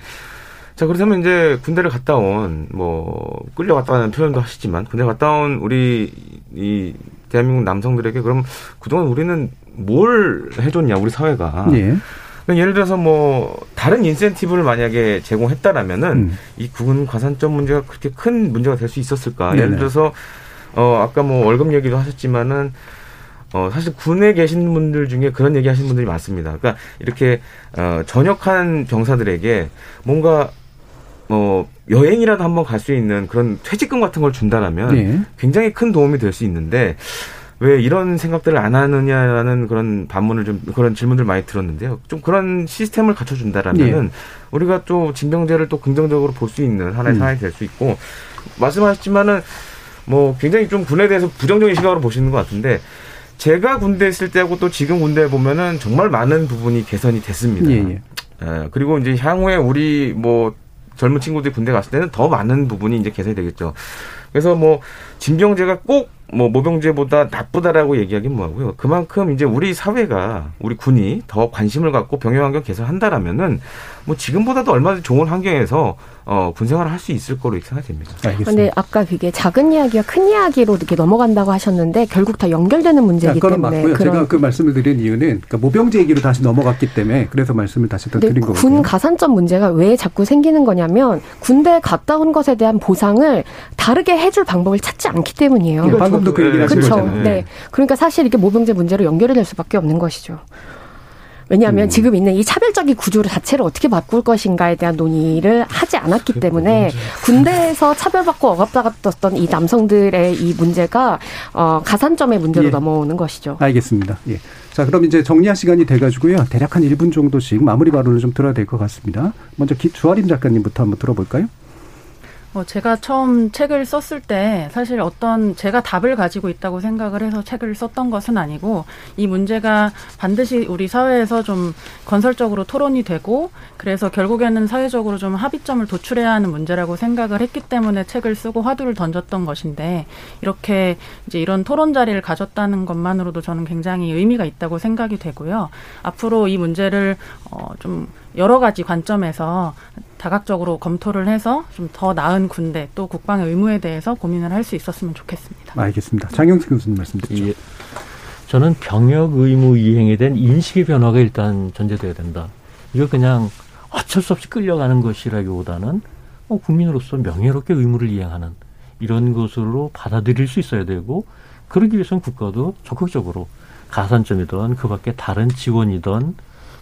자 그렇다면 이제 군대를 갔다 온 뭐 끌려갔다는 표현도 하시지만 군대 갔다 온 우리 이 대한민국 남성들에게 그럼 그동안 우리는 뭘 해줬냐 우리 사회가 예. 그러니까 예를 들어서 뭐 다른 인센티브를 만약에 제공했다라면은 음. 이군 가산점 문제가 그렇게 큰 문제가 될 수 있었을까? 네네. 예를 들어서 어 아까 뭐 월급 얘기도 하셨지만은 어 사실 군에 계신 분들 중에 그런 얘기 하시는 분들이 많습니다. 그러니까 이렇게 어 전역한 병사들에게 뭔가 뭐 여행이라도 한번 갈 수 있는 그런 퇴직금 같은 걸 준다라면 예. 굉장히 큰 도움이 될 수 있는데 왜 이런 생각들을 안 하느냐라는 그런 반문을 좀 그런 질문들 많이 들었는데요. 좀 그런 시스템을 갖춰준다라면은 예. 우리가 또 징병제를 또 긍정적으로 볼 수 있는 하나의 음. 상황이 될 수 있고 말씀하셨지만은 뭐 굉장히 좀 군에 대해서 부정적인 시각으로 보시는 것 같은데 제가 군대 있을 때하고 또 지금 군대 보면은 정말 많은 부분이 개선이 됐습니다. 예, 예. 예, 그리고 이제 향후에 우리 뭐 젊은 친구들이 군대 갔을 때는 더 많은 부분이 이제 개선이 되겠죠. 그래서 뭐 징병제가 꼭 뭐 모병제보다 나쁘다라고 얘기하긴 뭐하고요. 그만큼 이제 우리 사회가 우리 군이 더 관심을 갖고 병역 환경 개선한다라면은 뭐 지금보다도 얼마든지 좋은 환경에서 어, 군 생활을 할 수 있을 거로 생각이 됩니다. 근데 아까 그게 작은 이야기가 큰 이야기로 이렇게 넘어간다고 하셨는데 결국 다 연결되는 문제이기 그건 때문에 맞고요. 제가 그 말씀을 드린 이유는 그러니까 모병제 얘기로 다시 넘어갔기 때문에 그래서 말씀을 다시 더 근데 드린 군 거거든요. 가산점 문제가 왜 자꾸 생기는 거냐면 군대 갔다 온 것에 대한 보상을 다르게 해줄 방법을 찾지 않기 때문이에요. 예, 방금도 그 얘기를 하신 그렇죠. 거잖아요. 네. 그러니까 사실 이게 모병제 문제로 연결이 될 수밖에 없는 것이죠. 왜냐하면 지금 있는 이 차별적인 구조 자체를 어떻게 바꿀 것인가에 대한 논의를 하지 않았기 때문에 군대에서 차별받고 억압받았던 이 남성들의 이 문제가 어, 가산점의 문제로 예. 넘어오는 것이죠. 알겠습니다. 예. 자, 그럼 이제 정리할 시간이 돼가지고요. 대략 한 1분 정도씩 마무리 발언을 좀 들어야 될 것 같습니다. 먼저 기, 주아림 작가님부터 한번 들어볼까요? 뭐 제가 처음 책을 썼을 때 사실 어떤 제가 답을 가지고 있다고 생각을 해서 책을 썼던 것은 아니고 이 문제가 반드시 우리 사회에서 좀 건설적으로 토론이 되고 그래서 결국에는 사회적으로 좀 합의점을 도출해야 하는 문제라고 생각을 했기 때문에 책을 쓰고 화두를 던졌던 것인데 이렇게 이제 이런 토론 자리를 가졌다는 것만으로도 저는 굉장히 의미가 있다고 생각이 되고요. 앞으로 이 문제를 어좀 여러 가지 관점에서 다각적으로 검토를 해서 좀 더 나은 군대 또 국방의 의무에 대해서 고민을 할 수 있었으면 좋겠습니다. 알겠습니다. 장영수 교수님 말씀 듣죠. 예. 저는 병역 의무 이행에 대한 인식의 변화가 일단 전제돼야 된다. 이거 그냥 어쩔 수 없이 끌려가는 것이라기보다는 어, 국민으로서 명예롭게 의무를 이행하는 이런 것으로 받아들일 수 있어야 되고 그러기 위해서는 국가도 적극적으로 가산점이든 그 밖에 다른 지원이든 뭐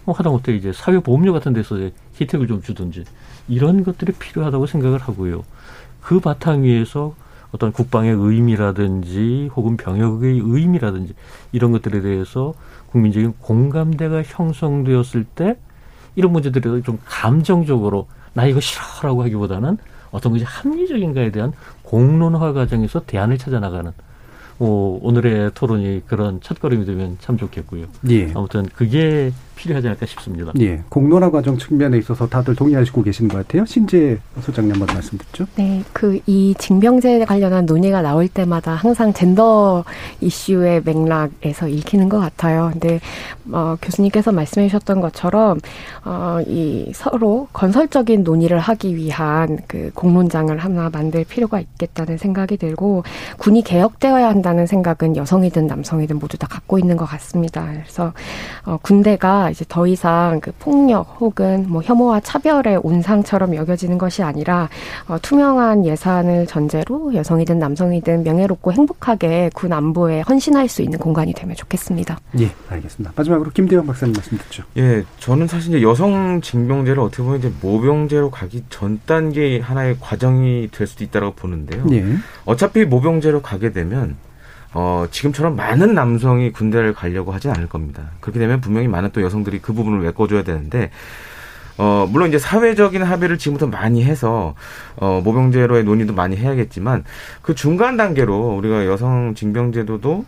하다못해 이제 사회보험료 같은 데서 혜택을 좀 주든지 이런 것들이 필요하다고 생각을 하고요. 그 바탕 위에서 어떤 국방의 의미라든지 혹은 병역의 의미라든지 이런 것들에 대해서 국민적인 공감대가 형성되었을 때 이런 문제들에 좀 감정적으로 나 이거 싫어라고 하기보다는 어떤 것이 합리적인가에 대한 공론화 과정에서 대안을 찾아 나가는 어, 오늘의 토론이 그런 첫걸음이 되면 참 좋겠고요. 예. 아무튼 그게 필요하지 않을까 싶습니다. 예. 공론화 과정 측면에 있어서 다들 동의하시고 계시는 것 같아요. 신재 소장님 한번 말씀 듣죠. 네. 그 이 징병제 관련한 논의가 나올 때마다 항상 젠더 이슈의 맥락에서 읽히는 것 같아요. 근데 어, 교수님께서 말씀해 주셨던 것처럼 어, 이 서로 건설적인 논의를 하기 위한 그 공론장을 하나 만들 필요가 있겠다는 생각이 들고 군이 개혁되어야 한다는 생각은 여성이든 남성이든 모두 다 갖고 있는 것 같습니다. 그래서 어, 군대가 이제 더 이상 그 폭력 혹은 뭐 혐오와 차별의 온상처럼 여겨지는 것이 아니라 어, 투명한 예산을 전제로 여성이든 남성이든 명예롭고 행복하게 군 안보에 헌신할 수 있는 공간이 되면 좋겠습니다. 예, 알겠습니다. 마지막으로 김대영 박사님 말씀 듣죠. 예, 저는 사실 이제 여성 징병제를 어떻게 보면 이제 모병제로 가기 전 단계 하나의 과정이 될 수도 있다고 보는데요. 예. 어차피 모병제로 가게 되면 어, 지금처럼 많은 남성이 군대를 가려고 하진 않을 겁니다. 그렇게 되면 분명히 많은 또 여성들이 그 부분을 메꿔줘야 되는데, 어, 물론 이제 사회적인 합의를 지금부터 많이 해서, 어, 모병제로의 논의도 많이 해야겠지만, 그 중간 단계로 우리가 여성 징병제도도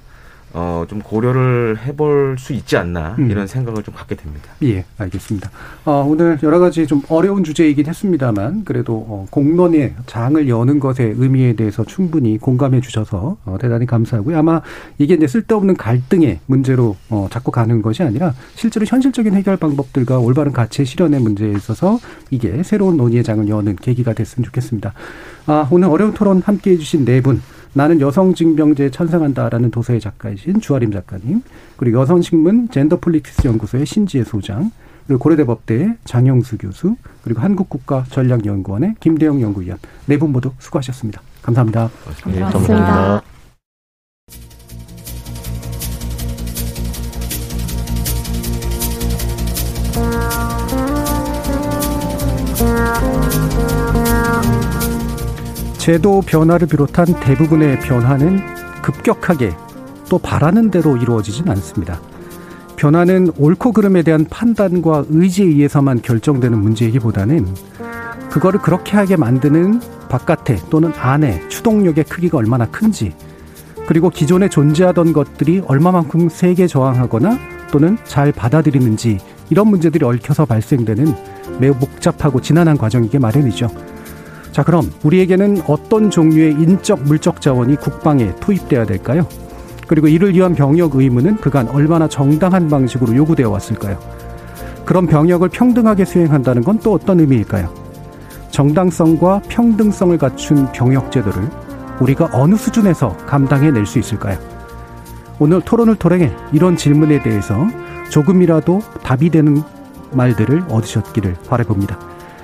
어, 좀 고려를 해볼 수 있지 않나 음. 이런 생각을 좀 갖게 됩니다. 예, 알겠습니다. 어, 오늘 여러 가지 좀 어려운 주제이긴 했습니다만 그래도 어, 공론의 장을 여는 것의 의미에 대해서 충분히 공감해 주셔서 어, 대단히 감사하고요. 아마 이게 이제 쓸데없는 갈등의 문제로 어, 자꾸 가는 것이 아니라 실제로 현실적인 해결 방법들과 올바른 가치 실현의 문제에 있어서 이게 새로운 논의의 장을 여는 계기가 됐으면 좋겠습니다. 아, 오늘 어려운 토론 함께 해주신 네 분. 나는 여성 징병제에 찬성한다라는 도서의 작가이신 주아림 작가님, 그리고 여성신문 젠더폴리티스 연구소의 신지혜 소장, 그리고 고려대 법대의 장영수 교수, 그리고 한국국가전략연구원의 김대영 연구위원 네 분 모두 수고하셨습니다. 감사합니다. 네, 감사합니다. 제도 변화를 비롯한 대부분의 변화는 급격하게 또 바라는 대로 이루어지진 않습니다. 변화는 옳고 그름에 대한 판단과 의지에 의해서만 결정되는 문제이기보다는 그거를 그렇게 하게 만드는 바깥에 또는 안에 추동력의 크기가 얼마나 큰지 그리고 기존에 존재하던 것들이 얼마만큼 세게 저항하거나 또는 잘 받아들이는지 이런 문제들이 얽혀서 발생되는 매우 복잡하고 지난한 과정이기 마련이죠. 자, 그럼 우리에게는 어떤 종류의 인적 물적 자원이 국방에 투입돼야 될까요? 그리고 이를 위한 병역 의무는 그간 얼마나 정당한 방식으로 요구되어 왔을까요? 그런 병역을 평등하게 수행한다는 건 또 어떤 의미일까요? 정당성과 평등성을 갖춘 병역 제도를 우리가 어느 수준에서 감당해낼 수 있을까요? 오늘 토론을 통해 이런 질문에 대해서 조금이라도 답이 되는 말들을 얻으셨기를 바라봅니다.